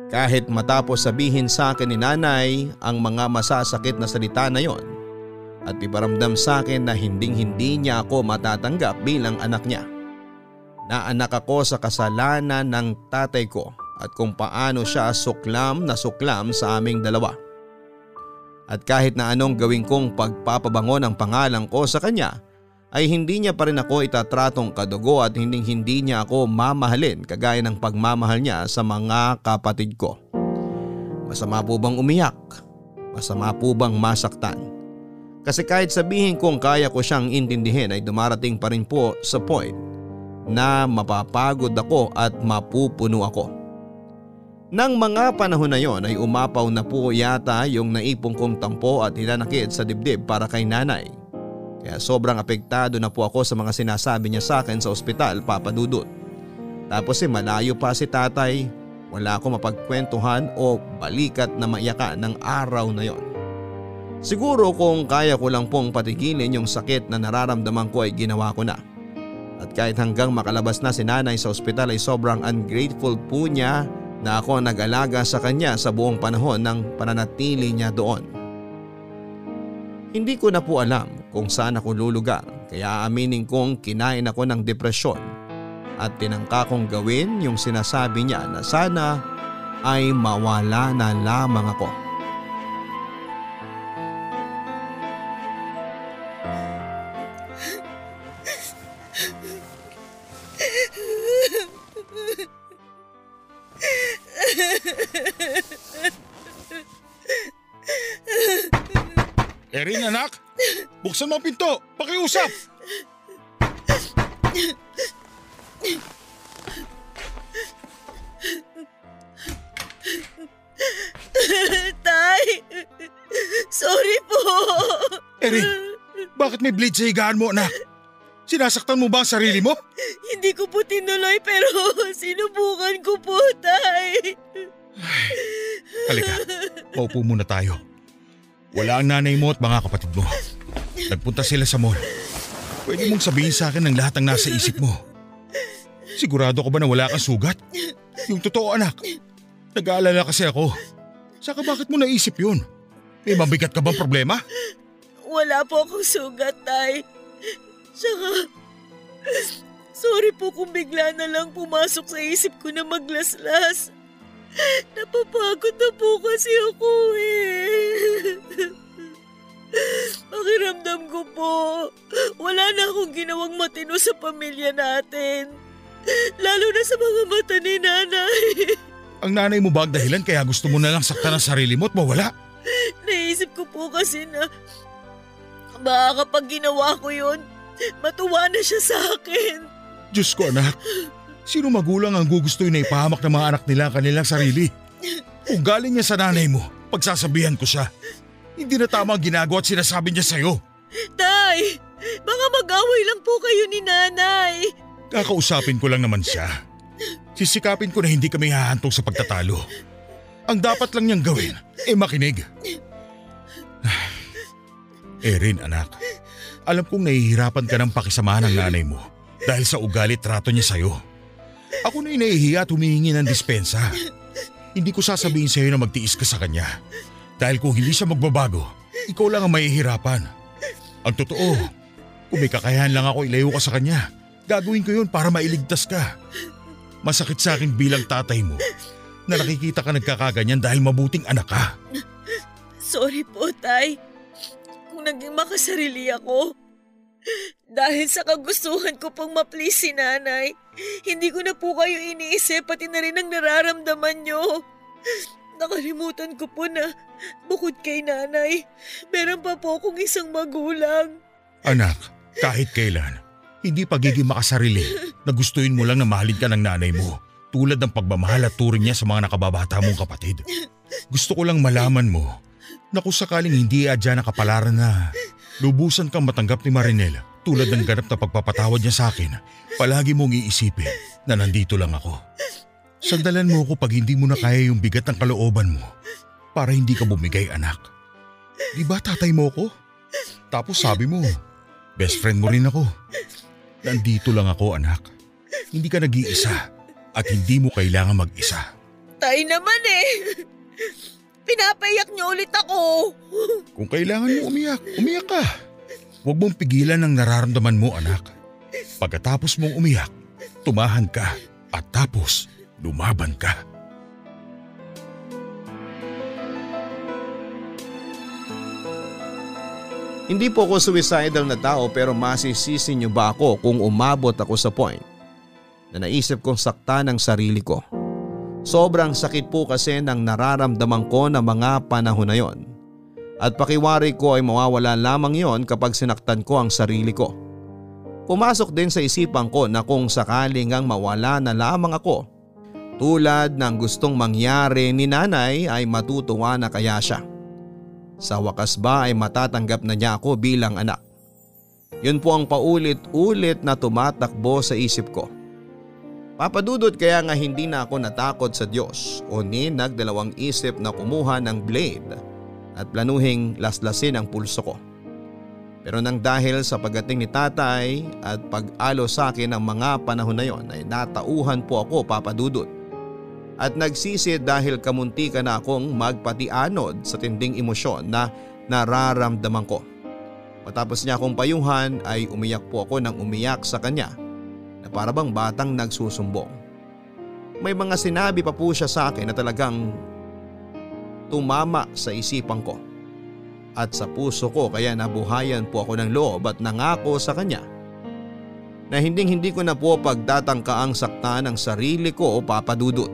Speaker 3: Kahit matapos sabihin sa akin ni nanay ang mga masasakit na salita na yon at iparamdam sa akin na hinding hindi niya ako matatanggap bilang anak niya. Naanak ako sa kasalanan ng tatay ko at kung paano siya suklam na suklam sa aming dalawa. At kahit na anong gawin kong pagpapabango ng pangalan ko sa kanya ay hindi niya pa rin ako itatratong kadugo at hindi hindi niya ako mamahalin kagaya ng pagmamahal niya sa mga kapatid ko. Masama po bang umiyak? Masama po bang masaktan? Kasi kahit sabihin kong kaya ko siyang intindihin ay dumarating pa rin po sa point na mapapagod ako at mapupuno ako. Nang mga panahon na yon ay umapaw na po yata yung naipong kong tampo at hinanakit sa dibdib para kay nanay kaya sobrang apektado na po ako sa mga sinasabi niya sa akin sa ospital papadudot. Tapos eh malayo pa si tatay, wala akong mapagkwentuhan o balikat na maiyakan ng araw na yon. Siguro kung kaya ko lang pong patigilin yung sakit na nararamdaman ko ay ginawa ko na. At kahit hanggang makalabas na si nanay sa ospital ay sobrang ungrateful po niya na ako nag-alaga sa kanya sa buong panahon ng pananatili niya doon. Hindi ko na po alam kung saan ako lulugar kaya aminin kong kinain ako ng depresyon at tinangka kong gawin yung sinasabi niya na sana ay mawala na lamang ako.
Speaker 6: Erin anak, buksan mo ang pinto, pakiusap.
Speaker 4: Tay, sorry po.
Speaker 6: Erin, bakit may bleed sa higaan mo anak? Sinasaktan mo ba ang sarili mo?
Speaker 4: Hindi ko po tinuloy pero sinubukan ko po, Tay.
Speaker 6: Halika, maupo muna tayo. Wala ang nanay mo at mga kapatid mo. Nagpunta sila sa mall. Pwede mong sabihin sa akin ang lahat ng nasa isip mo. Sigurado ka ba na wala kang sugat? Yung totoo anak. Nag-aalala kasi ako. Saka bakit mo naisip yun? May mabigat ka bang problema?
Speaker 4: Wala po akong sugat, Tay. Tsaka, sorry po kung bigla na lang pumasok sa isip ko na maglaslas. Napapagod na po kasi ako eh. Pakiramdam ko po, wala na akong ginawang matino sa pamilya natin. Lalo na sa mga mata ni nanay.
Speaker 6: Ang nanay mo ba ang dahilan kaya gusto mo na lang saktan ang sarili mo at mawala?
Speaker 4: Naisip ko po kasi na baka kapag ginawa ko yun, matuwa na siya sa akin.
Speaker 6: Diyos ko anak, sino magulang ang gugustuhin na ipahamak ng mga anak nila ang kanilang sarili? Kung galing niya sa nanay mo, pagsasabihan ko siya. Hindi na tama ang ginagawa at sinasabi niya sa'yo.
Speaker 4: Tay, baka mag-away lang po kayo ni nanay.
Speaker 6: Kakausapin ko lang naman siya. Sisikapin ko na hindi kami hahantong sa pagtatalo. Ang dapat lang niyang gawin, eh makinig. Erin anak, alam kong nahihirapan ka ng pakisamahan ng nanay mo dahil sa ugali trato niya sa'yo. Ako na inahihiya at humihingi ng dispensa. Hindi ko sasabihin sa'yo na magtiis ka sa kanya. Dahil kung hindi siya magbabago, ikaw lang ang mahihirapan. Ang totoo, kung may kakayahan lang ako ilayo ka sa kanya, gagawin ko yun para mailigtas ka. Masakit sa akin bilang tatay mo na nakikita ka nagkakaganyan dahil mabuting anak ka.
Speaker 4: Sorry po, Tay. Kung naging makasarili ako. Dahil sa kagustuhan ko pang ma-please si nanay, hindi ko na po kayo iniisip pati na rin ang nararamdaman nyo. Nakalimutan ko po na bukod kay nanay, meron pa po akong isang magulang.
Speaker 6: Anak, kahit kailan, hindi pagiging makasarili na gustuin mo lang na mahalin ka ng nanay mo tulad ng pagmamahal at turing niya sa mga nakababata mong kapatid. Gusto ko lang malaman mo na kung sakaling hindi adya na kapalaran na lubusan kang matanggap ni Marinel tulad ng ganap na pagpapatawad niya sa akin, palagi mong iisipin na nandito lang ako. Sandalan mo ako pag hindi mo na kaya yung bigat ng kalooban mo para hindi ka bumigay anak. Di ba tatay mo ako? Tapos sabi mo, best friend mo rin ako. Nandito lang ako anak. Hindi ka nag-iisa at hindi mo kailangan mag-isa.
Speaker 4: Tay naman eh. Pinapayak niyo ulit ako.
Speaker 6: Kung kailangan mo umiyak, umiyak ka. Huwag mong pigilan ang nararamdaman mo anak. Pagkatapos mong umiyak, tumahan ka at tapos lumaban ka.
Speaker 3: Hindi po ako suicidal na tao pero masisisi niyo ba ako kung umabot ako sa point na naisip kong sakta ng sarili ko. Sobrang sakit po kasi ng nararamdaman ko na mga panahon na yon. At pakiwari ko ay mawawala lamang yon kapag sinaktan ko ang sarili ko. Pumasok din sa isipan ko na kung sakaling ang mawala na lamang ako, tulad ng gustong mangyari ni nanay ay matutuwa na kaya siya. Sa wakas ba ay matatanggap na niya ako bilang anak? Yun po ang paulit-ulit na tumatakbo sa isip ko. Papadudot kaya nga hindi na ako natakot sa Diyos o ni nagdalawang isip na kumuha ng blade at planuhing laslasin ang pulso ko. Pero nang dahil sa pagating ni tatay at pag-alo sa akin ng mga panahon na yon ay natauhan po ako papadudot. At nagsisi dahil kamunti ka na akong magpatianod sa tinding emosyon na nararamdaman ko. Matapos niya akong payuhan ay umiyak po ako ng umiyak sa kanya na parabang batang nagsusumbong. May mga sinabi pa po siya sa akin na talagang tumama sa isipan ko at sa puso ko kaya nabuhayan po ako ng loob at nangako sa kanya na hinding hindi ko na po pagtatangka ang sakta ng sarili ko o papadudot.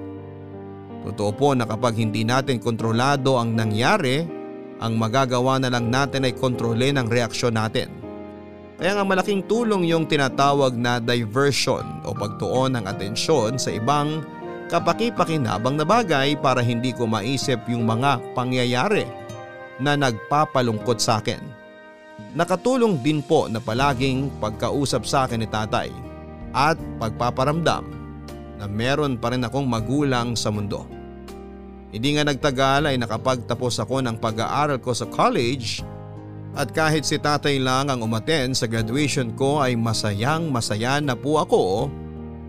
Speaker 3: Totoo po na kapag hindi natin kontrolado ang nangyari, ang magagawa na lang natin ay kontrolin ang reaksyon natin. Kaya nga malaking tulong yung tinatawag na diversion o pagtuon ng atensyon sa ibang kapaki-pakinabang na bagay para hindi ko maisip yung mga pangyayari na nagpapalungkot sa akin. Nakatulong din po na palaging pagkausap sa akin ni tatay at pagpaparamdam na meron pa rin akong magulang sa mundo. Hindi nga nagtagal ay nakapagtapos ako ng pag-aaral ko sa college at kahit si tatay lang ang umaten sa graduation ko ay masayang masaya na po ako,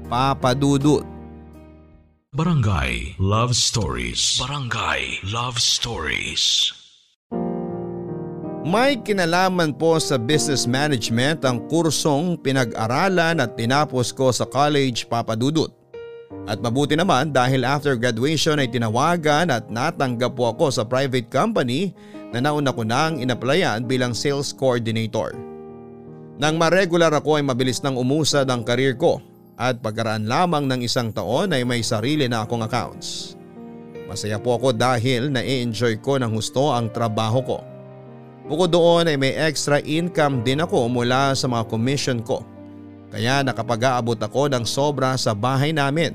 Speaker 3: papadudot.
Speaker 1: Barangay Love Stories. Barangay Love Stories.
Speaker 3: May kinalaman po sa business management ang kursong pinag-aralan at tinapos ko sa college papadudot. At mabuti naman dahil after graduation ay tinawagan at natanggap po ako sa private company na nauna ko nang inaplayan bilang sales coordinator. Nang ma-regular ako ay mabilis nang umusad ang karir ko at pagkaraan lamang ng isang taon ay may sarili na akong accounts. Masaya po ako dahil na-enjoy ko ng husto ang trabaho ko. Bukod doon ay may extra income din ako mula sa mga commission ko. Kaya nakapag-aabot ako ng sobra sa bahay namin.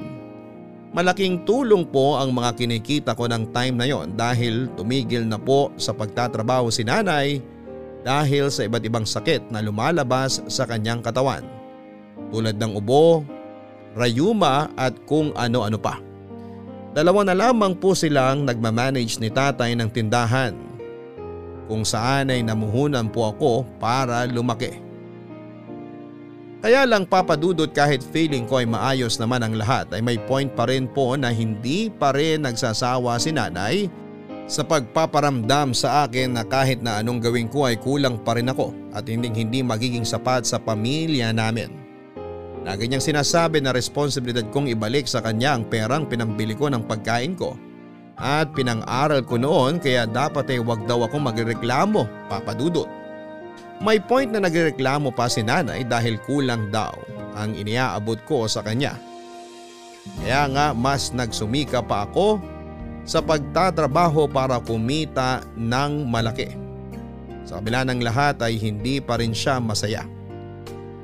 Speaker 3: Malaking tulong po ang mga kinikita ko ng time na yon dahil tumigil na po sa pagtatrabaho si nanay dahil sa iba't ibang sakit na lumalabas sa kanyang katawan. Tulad ng ubo, rayuma at kung ano-ano pa. Dalawa na lamang po silang nagmamanage ni tatay ng tindahan kung saan ay namuhunan po ako para lumaki. Kaya lang papadudot kahit feeling ko ay maayos naman ang lahat ay may point pa rin po na hindi pa rin nagsasawa si nanay sa pagpaparamdam sa akin na kahit na anong gawin ko ay kulang pa rin ako at hindi hindi magiging sapat sa pamilya namin. Lagi niyang sinasabi na responsibilidad kong ibalik sa kanya ang perang pinambili ko ng pagkain ko at pinang-aral ko noon kaya dapat ay wag daw akong magreklamo, papadudot. May point na nagreklamo pa si nanay dahil kulang daw ang iniaabot ko sa kanya. Kaya nga mas nagsumika pa ako sa pagtatrabaho para kumita ng malaki. Sa kabila ng lahat ay hindi pa rin siya masaya.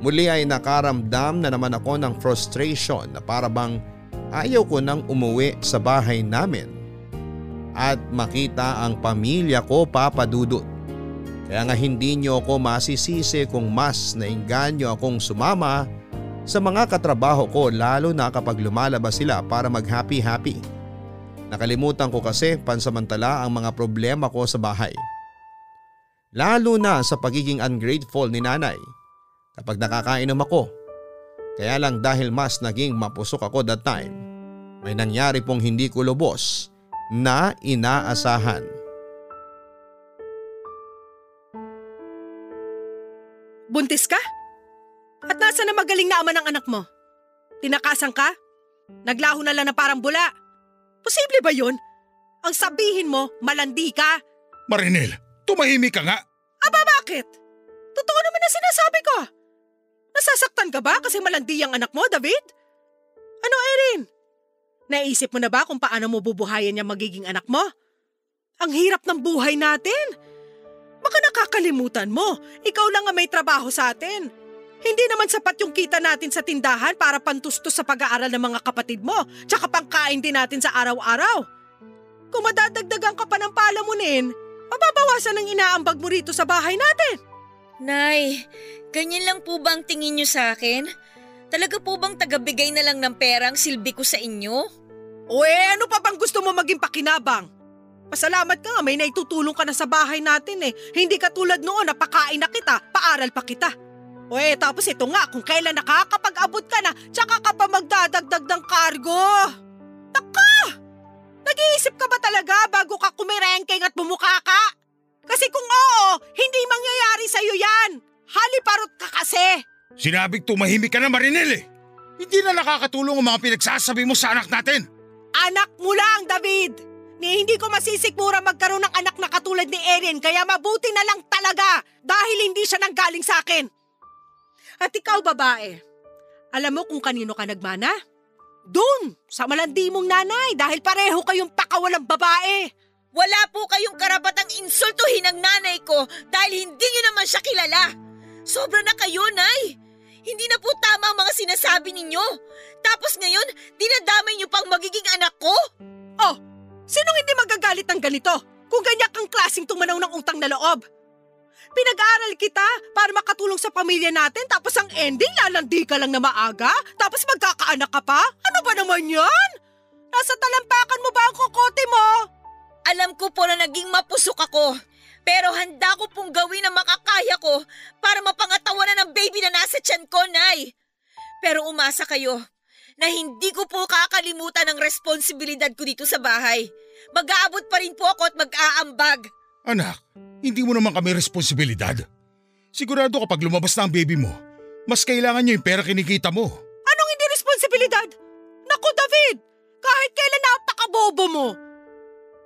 Speaker 3: Muli ay nakaramdam na naman ako ng frustration na para bang ayaw ko nang umuwi sa bahay namin at makita ang pamilya ko papadudot. Kaya nga hindi niyo ako masisisi kung mas nainganyo akong sumama sa mga katrabaho ko lalo na kapag lumalabas sila para mag happy happy. Nakalimutan ko kasi pansamantala ang mga problema ko sa bahay. Lalo na sa pagiging ungrateful ni nanay kapag nakakainom ako. Kaya lang dahil mas naging mapusok ako that time, may nangyari pong hindi ko lubos na inaasahan.
Speaker 5: Buntis ka? At nasa na magaling na ama ng anak mo? Tinakasan ka? Naglaho na lang na parang bula? Posible ba yun? Ang sabihin mo, malandi ka?
Speaker 6: Marinel, tumahimik ka nga.
Speaker 5: Aba bakit? Totoo naman na sinasabi ko. Nasasaktan ka ba kasi malandi ang anak mo, David? Ano, Erin? Naisip mo na ba kung paano mo bubuhayin niya magiging anak mo? Ang hirap ng buhay natin. Baka nakakalimutan mo, ikaw lang ang may trabaho sa atin. Hindi naman sapat yung kita natin sa tindahan para pantustos sa pag-aaral ng mga kapatid mo, tsaka pangkain din natin sa araw-araw. Kung madadagdagan ka pa ng palamunin, mababawasan ang inaambag mo rito sa bahay natin.
Speaker 2: Nay, ganyan lang po ba ang tingin niyo sa akin? Talaga po bang tagabigay na lang ng perang silbi ko sa inyo?
Speaker 5: O eh, ano pa bang gusto mo maging pakinabang? Pasalamat ka nga may naitutulong ka na sa bahay natin eh. Hindi ka tulad noon na pakain na kita, paaral pa kita. O eh, tapos ito nga, kung kailan nakakapag-abot ka na, tsaka ka pa magdadagdag ng kargo. Taka! Nag-iisip ka ba talaga bago ka kumirengking at bumuka ka? Kasi kung oo, hindi mangyayari sa'yo yan. Haliparot ka kasi.
Speaker 6: Sinabing tumahimik ka na Marinel eh. Hindi na nakakatulong ang mga pinagsasabi mo sa anak natin.
Speaker 5: Anak mo lang, David! Ni hindi ko masisikmura magkaroon ng anak na katulad ni Erin kaya mabuti na lang talaga dahil hindi siya nanggaling sa akin. At ikaw, babae, alam mo kung kanino ka nagmana? Doon, sa malandi mong nanay dahil pareho kayong pakawalang babae.
Speaker 2: Wala po kayong karapatang insultuhin ang nanay ko dahil hindi niyo naman siya kilala. Sobra na kayo, Nay! Hindi na po tama ang mga sinasabi ninyo. Tapos ngayon, dinadamay niyo pang magiging anak ko?
Speaker 5: Oh, sinong hindi magagalit ng ganito kung ganyan kang klaseng tumanaw ng utang na loob? Pinag-aaral kita para makatulong sa pamilya natin tapos ang ending lalandi ka lang na maaga tapos magkakaanak ka pa? Ano ba naman yan? Nasa talampakan mo ba ang kokote mo?
Speaker 2: Alam ko po na naging mapusok ako. Pero handa ko pong gawin ang makakaya ko para mapangatawanan ng baby na nasa tiyan ko, Nay. Pero umasa kayo na hindi ko po kakalimutan ang responsibilidad ko dito sa bahay. Mag-aabot pa rin po ako at mag-aambag.
Speaker 6: Anak, hindi mo naman kami responsibilidad. Sigurado kapag lumabas na ang baby mo, mas kailangan niya yung pera kinikita mo.
Speaker 5: Anong hindi responsibilidad? Naku David, kahit kailan napakabobo mo.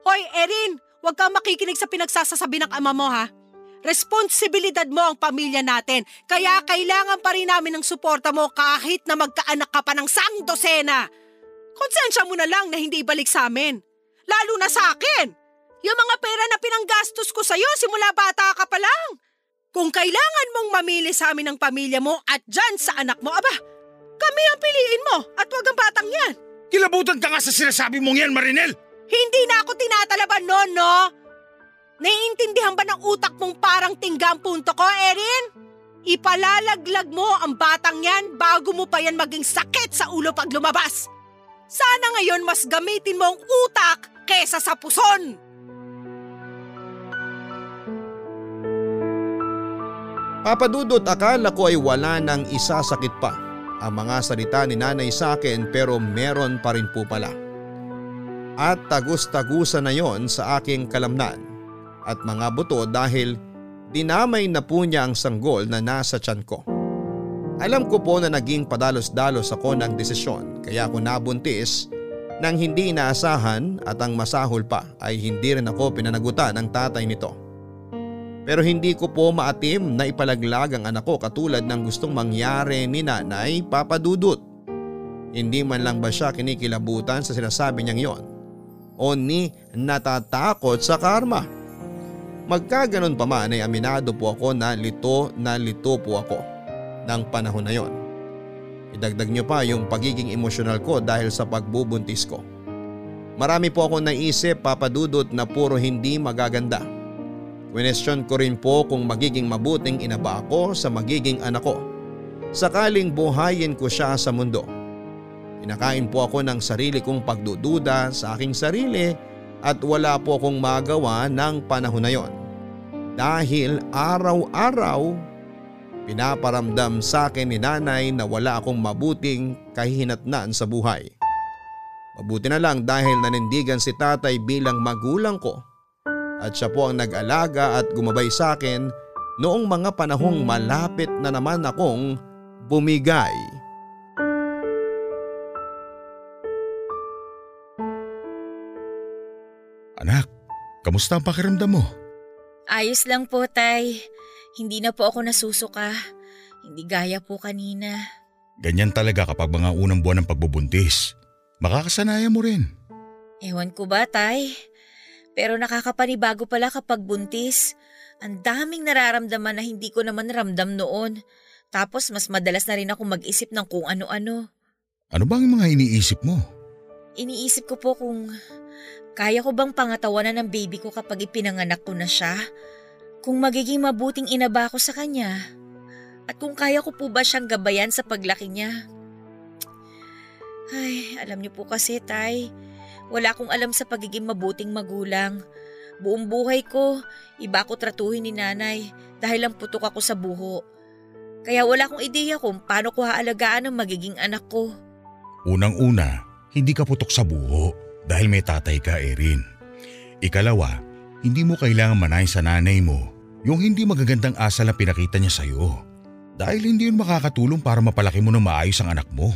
Speaker 5: Hoy Erin, huwag kang makikinig sa pinagsasasabi ng ama mo ha. Responsibilidad mo ang pamilya natin, kaya kailangan pa rin namin ng suporta mo kahit na magkaanak ka pa ng sang dosena. Konsensya mo na lang na hindi ibalik sa amin. Lalo na sa akin. Yung mga pera na pinanggastos ko sa'yo simula bata ka pa lang. Kung kailangan mong mamili sa amin ng pamilya mo at dyan sa anak mo, aba, kami ang piliin mo at wag ang batang yan.
Speaker 6: Kilabutan ka nga sa sinasabi mong yan, Marinel!
Speaker 5: Hindi na ako tinatalaban noon, no? Naiintindihan ba ng utak mong parang tinggang punto ko, Erin? Ipalalaglag mo ang batang yan bago mo pa yan maging sakit sa ulo pag lumabas. Sana ngayon mas gamitin mo ang utak kesa sa puson.
Speaker 3: Papadudot akala ko ay wala nang isasakit pa ang mga salita ni nanay sa akin pero meron pa rin po pala. At tagus-tagusan na yon sa aking kalamnan at mga buto dahil dinamay na po niya ang sanggol na nasa tiyan ko. Alam ko po na naging padalos-dalos ako ng desisyon kaya ako nabuntis nang hindi inaasahan at ang masahol pa ay hindi rin ako pinanagutan ng tatay nito. Pero hindi ko po maatim na ipalaglag ang anak ko katulad ng gustong mangyari ni nanay papadudot. Hindi man lang ba siya kinikilabutan sa sinasabi niyang yon o ni natatakot sa karma. Magkaganon pa man ay aminado po ako na lito na lito po ako ng panahon na yon. Idagdag niyo pa yung pagiging emosyonal ko dahil sa pagbubuntis ko. Marami po akong naisip papadudot na puro hindi magaganda. Question ko rin po kung magiging mabuting ina ba ako sa magiging anak ko. Sakaling buhayin ko siya sa mundo. Pinakain po ako ng sarili kong pagdududa sa aking sarili at wala po akong magawa ng panahon na yon. Dahil araw-araw pinaparamdam sa akin ni nanay na wala akong mabuting kahihinatnan sa buhay. Mabuti na lang dahil nanindigan si tatay bilang magulang ko at siya po ang nag-alaga at gumabay sa akin noong mga panahong malapit na naman akong bumigay.
Speaker 6: Anak, kamusta ang pakiramdam mo?
Speaker 4: Ayos lang po, Tay. Hindi na po ako nasusuka. Hindi gaya po kanina.
Speaker 6: Ganyan talaga kapag mga unang buwan ng pagbubuntis. Makakasanayan mo rin.
Speaker 4: Ewan ko ba, Tay? Pero nakakapanibago pala kapag buntis. Ang daming nararamdaman na hindi ko naman ramdam noon. Tapos mas madalas na rin ako mag-isip ng kung ano-ano.
Speaker 6: Ano bang mga iniisip mo?
Speaker 4: Iniisip ko po kung kaya ko bang pangatawanan ng baby ko kapag ipinanganak ko na siya? Kung magiging mabuting ina ba ako sa kanya? At kung kaya ko po ba siyang gabayan sa paglaki niya? Ay, alam niyo po kasi, Tay, wala akong alam sa pagiging mabuting magulang. Buong buhay ko, iba ko tratuhin ni nanay dahil lang putok ako sa buho. Kaya wala akong ideya kung paano ko haalagaan ang magiging anak ko.
Speaker 6: Unang-una, hindi ka putok sa buho dahil may tatay ka, Erin. Ikalawa, hindi mo kailangan manayin sa nanay mo yung hindi magagandang asal na pinakita niya sa'yo. Dahil hindi yun makakatulong para mapalaki mo ng maayos ang anak mo.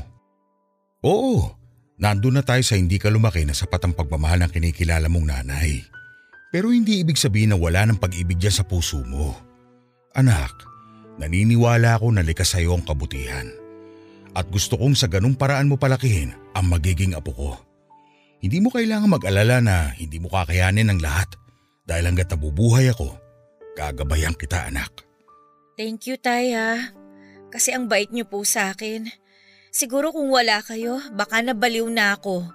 Speaker 6: Oo, nandun na tayo sa hindi ka lumaki na sapat ang pagmamahal ng kinikilala mong nanay. Pero hindi ibig sabihin na wala ng pag-ibig dyan sa puso mo. Anak, naniniwala ako na likas sa'yo ang kabutihan. At gusto kong sa ganung paraan mo palakihin ang magiging apo ko. Hindi mo kailangan mag-alala na hindi mo kakayanin ang lahat dahil hanggat nabubuhay ako, gagabayan kita anak.
Speaker 4: Thank you, Tay ha. Kasi ang bait niyo po sa akin. Siguro kung wala kayo, baka nabaliw na ako.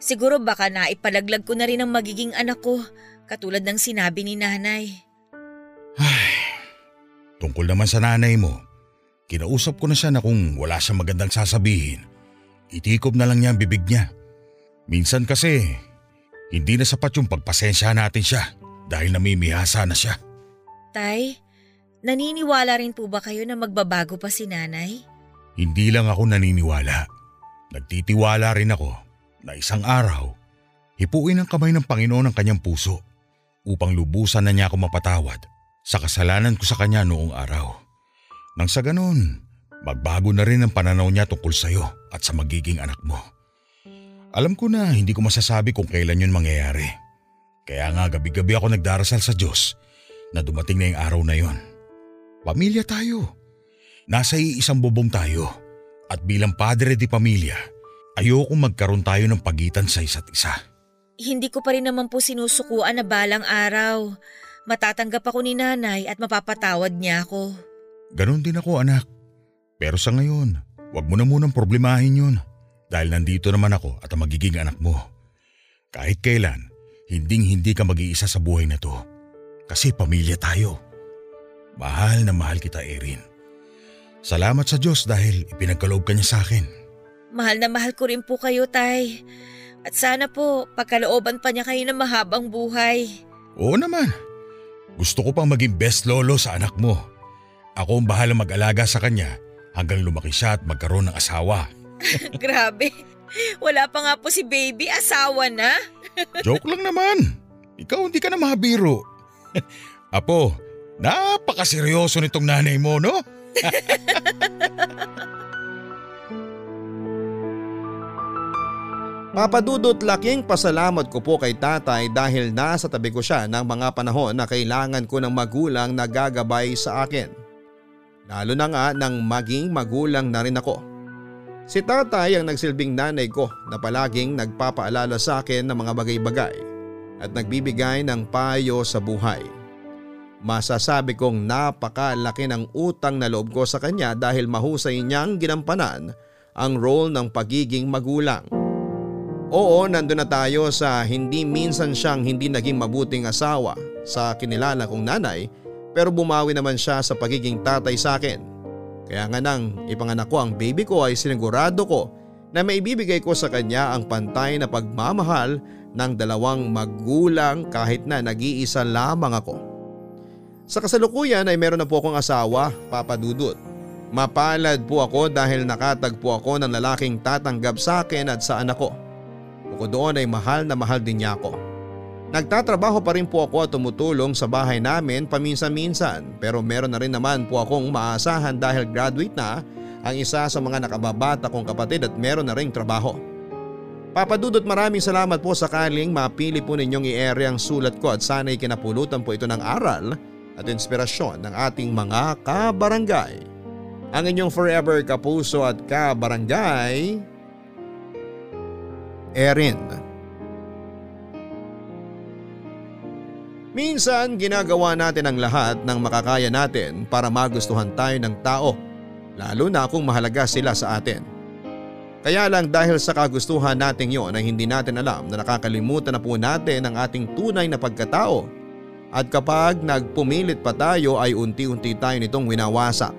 Speaker 4: Siguro baka naipalaglag ko na rin ang magiging anak ko, katulad ng sinabi ni nanay.
Speaker 6: Ay, tungkol naman sa nanay mo, kinausap ko na siya na kung wala siyang magandang sasabihin, itikop na lang niya ang bibig niya. Minsan kasi, hindi na sapat yung pagpasensya natin siya dahil namimihasa na siya.
Speaker 4: Tay, naniniwala rin po ba kayo na magbabago pa si nanay?
Speaker 6: Hindi lang ako naniniwala. Nagtitiwala rin ako na isang araw, hipuin ang kamay ng Panginoon ang kanyang puso upang lubusan na niya ako mapatawad sa kasalanan ko sa kanya noong araw. Nang sa ganun, magbago na rin ang pananaw niya tungkol sa iyo at sa magiging anak mo. Alam ko na hindi ko masasabi kung kailan yun mangyayari. Kaya nga gabi-gabi ako nagdarasal sa Diyos na dumating na yung araw na yon. Pamilya tayo. Nasa iisang bubong tayo. At bilang padre di pamilya, ayokong magkaroon tayo ng pagitan sa isa't isa.
Speaker 2: Hindi ko pa rin naman po sinusukuan na balang araw. Matatanggap ako ni nanay at mapapatawad niya ako.
Speaker 6: Ganon din ako anak. Pero sa ngayon, wag mo na munang problemahin yun. Dahil nandito naman ako at ang magiging anak mo. Kahit kailan, hinding hindi ka mag-iisa sa buhay na to. Kasi pamilya tayo. Mahal na mahal kita Erin. Salamat sa Diyos dahil ipinagkaloob ka niya sa akin.
Speaker 2: Mahal na mahal ko rin po kayo, Tay. At sana po, pagkalooban pa niya kayo ng mahabang buhay.
Speaker 6: Oo naman. Gusto ko pang maging best lolo sa anak mo. Ako ang bahala mag-alaga sa kanya hanggang lumaki siya at magkaroon ng asawa.
Speaker 2: Grabe. Wala pa nga po si baby, asawa na.
Speaker 6: Joke lang naman. Ikaw hindi ka na mabiro. Apo, napakaseryoso nitong nanay mo, no?
Speaker 3: Papadudot laking pasalamat ko po kay tatay dahil nasa tabi ko siya ng mga panahon na kailangan ko ng magulang na gagabay sa akin. Lalo na nga nang maging magulang na rin ako. Si tatay ang nagsilbing nanay ko na palaging nagpapaalala sa akin ng mga bagay-bagay at nagbibigay ng payo sa buhay. Masasabi kong napakalaki ng utang na loob ko sa kanya dahil mahusay niyang ginampanan ang role ng pagiging magulang. Oo, nandun na tayo sa hindi minsan siyang hindi naging mabuting asawa sa kinilala kong nanay pero bumawi naman siya sa pagiging tatay sa akin kaya nga nang ipanganak ko ang baby ko ay sinigurado ko na maibibigay ko sa kanya ang pantay na pagmamahal ng dalawang magulang kahit na nag-iisa lamang ako. Sa kasalukuyan ay meron na po akong asawa, Papa Dudut. Mapalad po ako dahil nakatagpo ako ng lalaking tatanggap sa akin at sa anak ko. Bukod doon ay mahal na mahal din niya ako. Nagtatrabaho pa rin po ako at tumutulong sa bahay namin paminsan-minsan pero meron na rin naman po akong maasahan dahil graduate na ang isa sa mga nakababata kong kapatid at meron na ring trabaho. Papadudot maraming salamat po sakaling mapili po ninyong i-ere ang sulat ko at sana'y kinapulutan po ito ng aral at inspirasyon ng ating mga kabarangay. Ang inyong forever kapuso at kabarangay, Erin. Erin. Minsan ginagawa natin ang lahat ng makakaya natin para magustuhan tayo ng tao, lalo na kung mahalaga sila sa atin. Kaya lang dahil sa kagustuhan nating yon ay hindi natin alam na nakakalimutan na po natin ang ating tunay na pagkatao at kapag nagpumilit pa tayo ay unti-unti tayo nitong winawasa.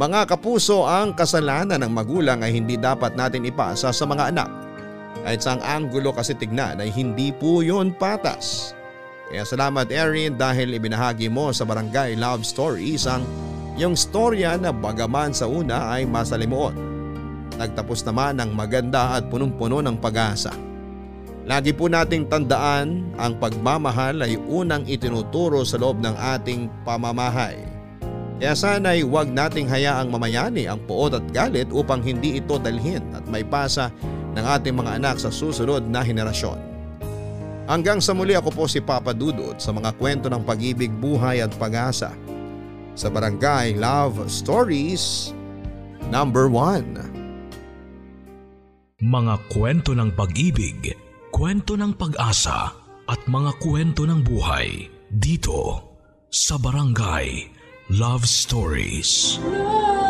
Speaker 3: Mga kapuso ang kasalanan ng magulang ay hindi dapat natin ipasa sa mga anak. Kahit sa ang anggulo kasi tignan ay hindi po yon patas. Kaya salamat Erin dahil ibinahagi mo sa Barangay Love Stories ang yung storya na bagaman sa una ay masalimuot. Nagtapos naman ng maganda at punong-puno ng pag-asa. Lagi po nating tandaan ang pagmamahal ay unang itinuturo sa loob ng ating pamamahay. Kaya sana'y huwag nating hayaang mamayani ang puot at galit upang hindi ito dalhin at may pasa ng ating mga anak sa susunod na henerasyon. Hanggang sa muli ako po si Papa Dudut sa mga kwento ng pag-ibig, buhay at pag-asa. Sa Barangay Love Stories Number 1
Speaker 1: Mga kwento ng pag-ibig, kwento ng pag-asa at mga kwento ng buhay dito sa Barangay Love Stories. Love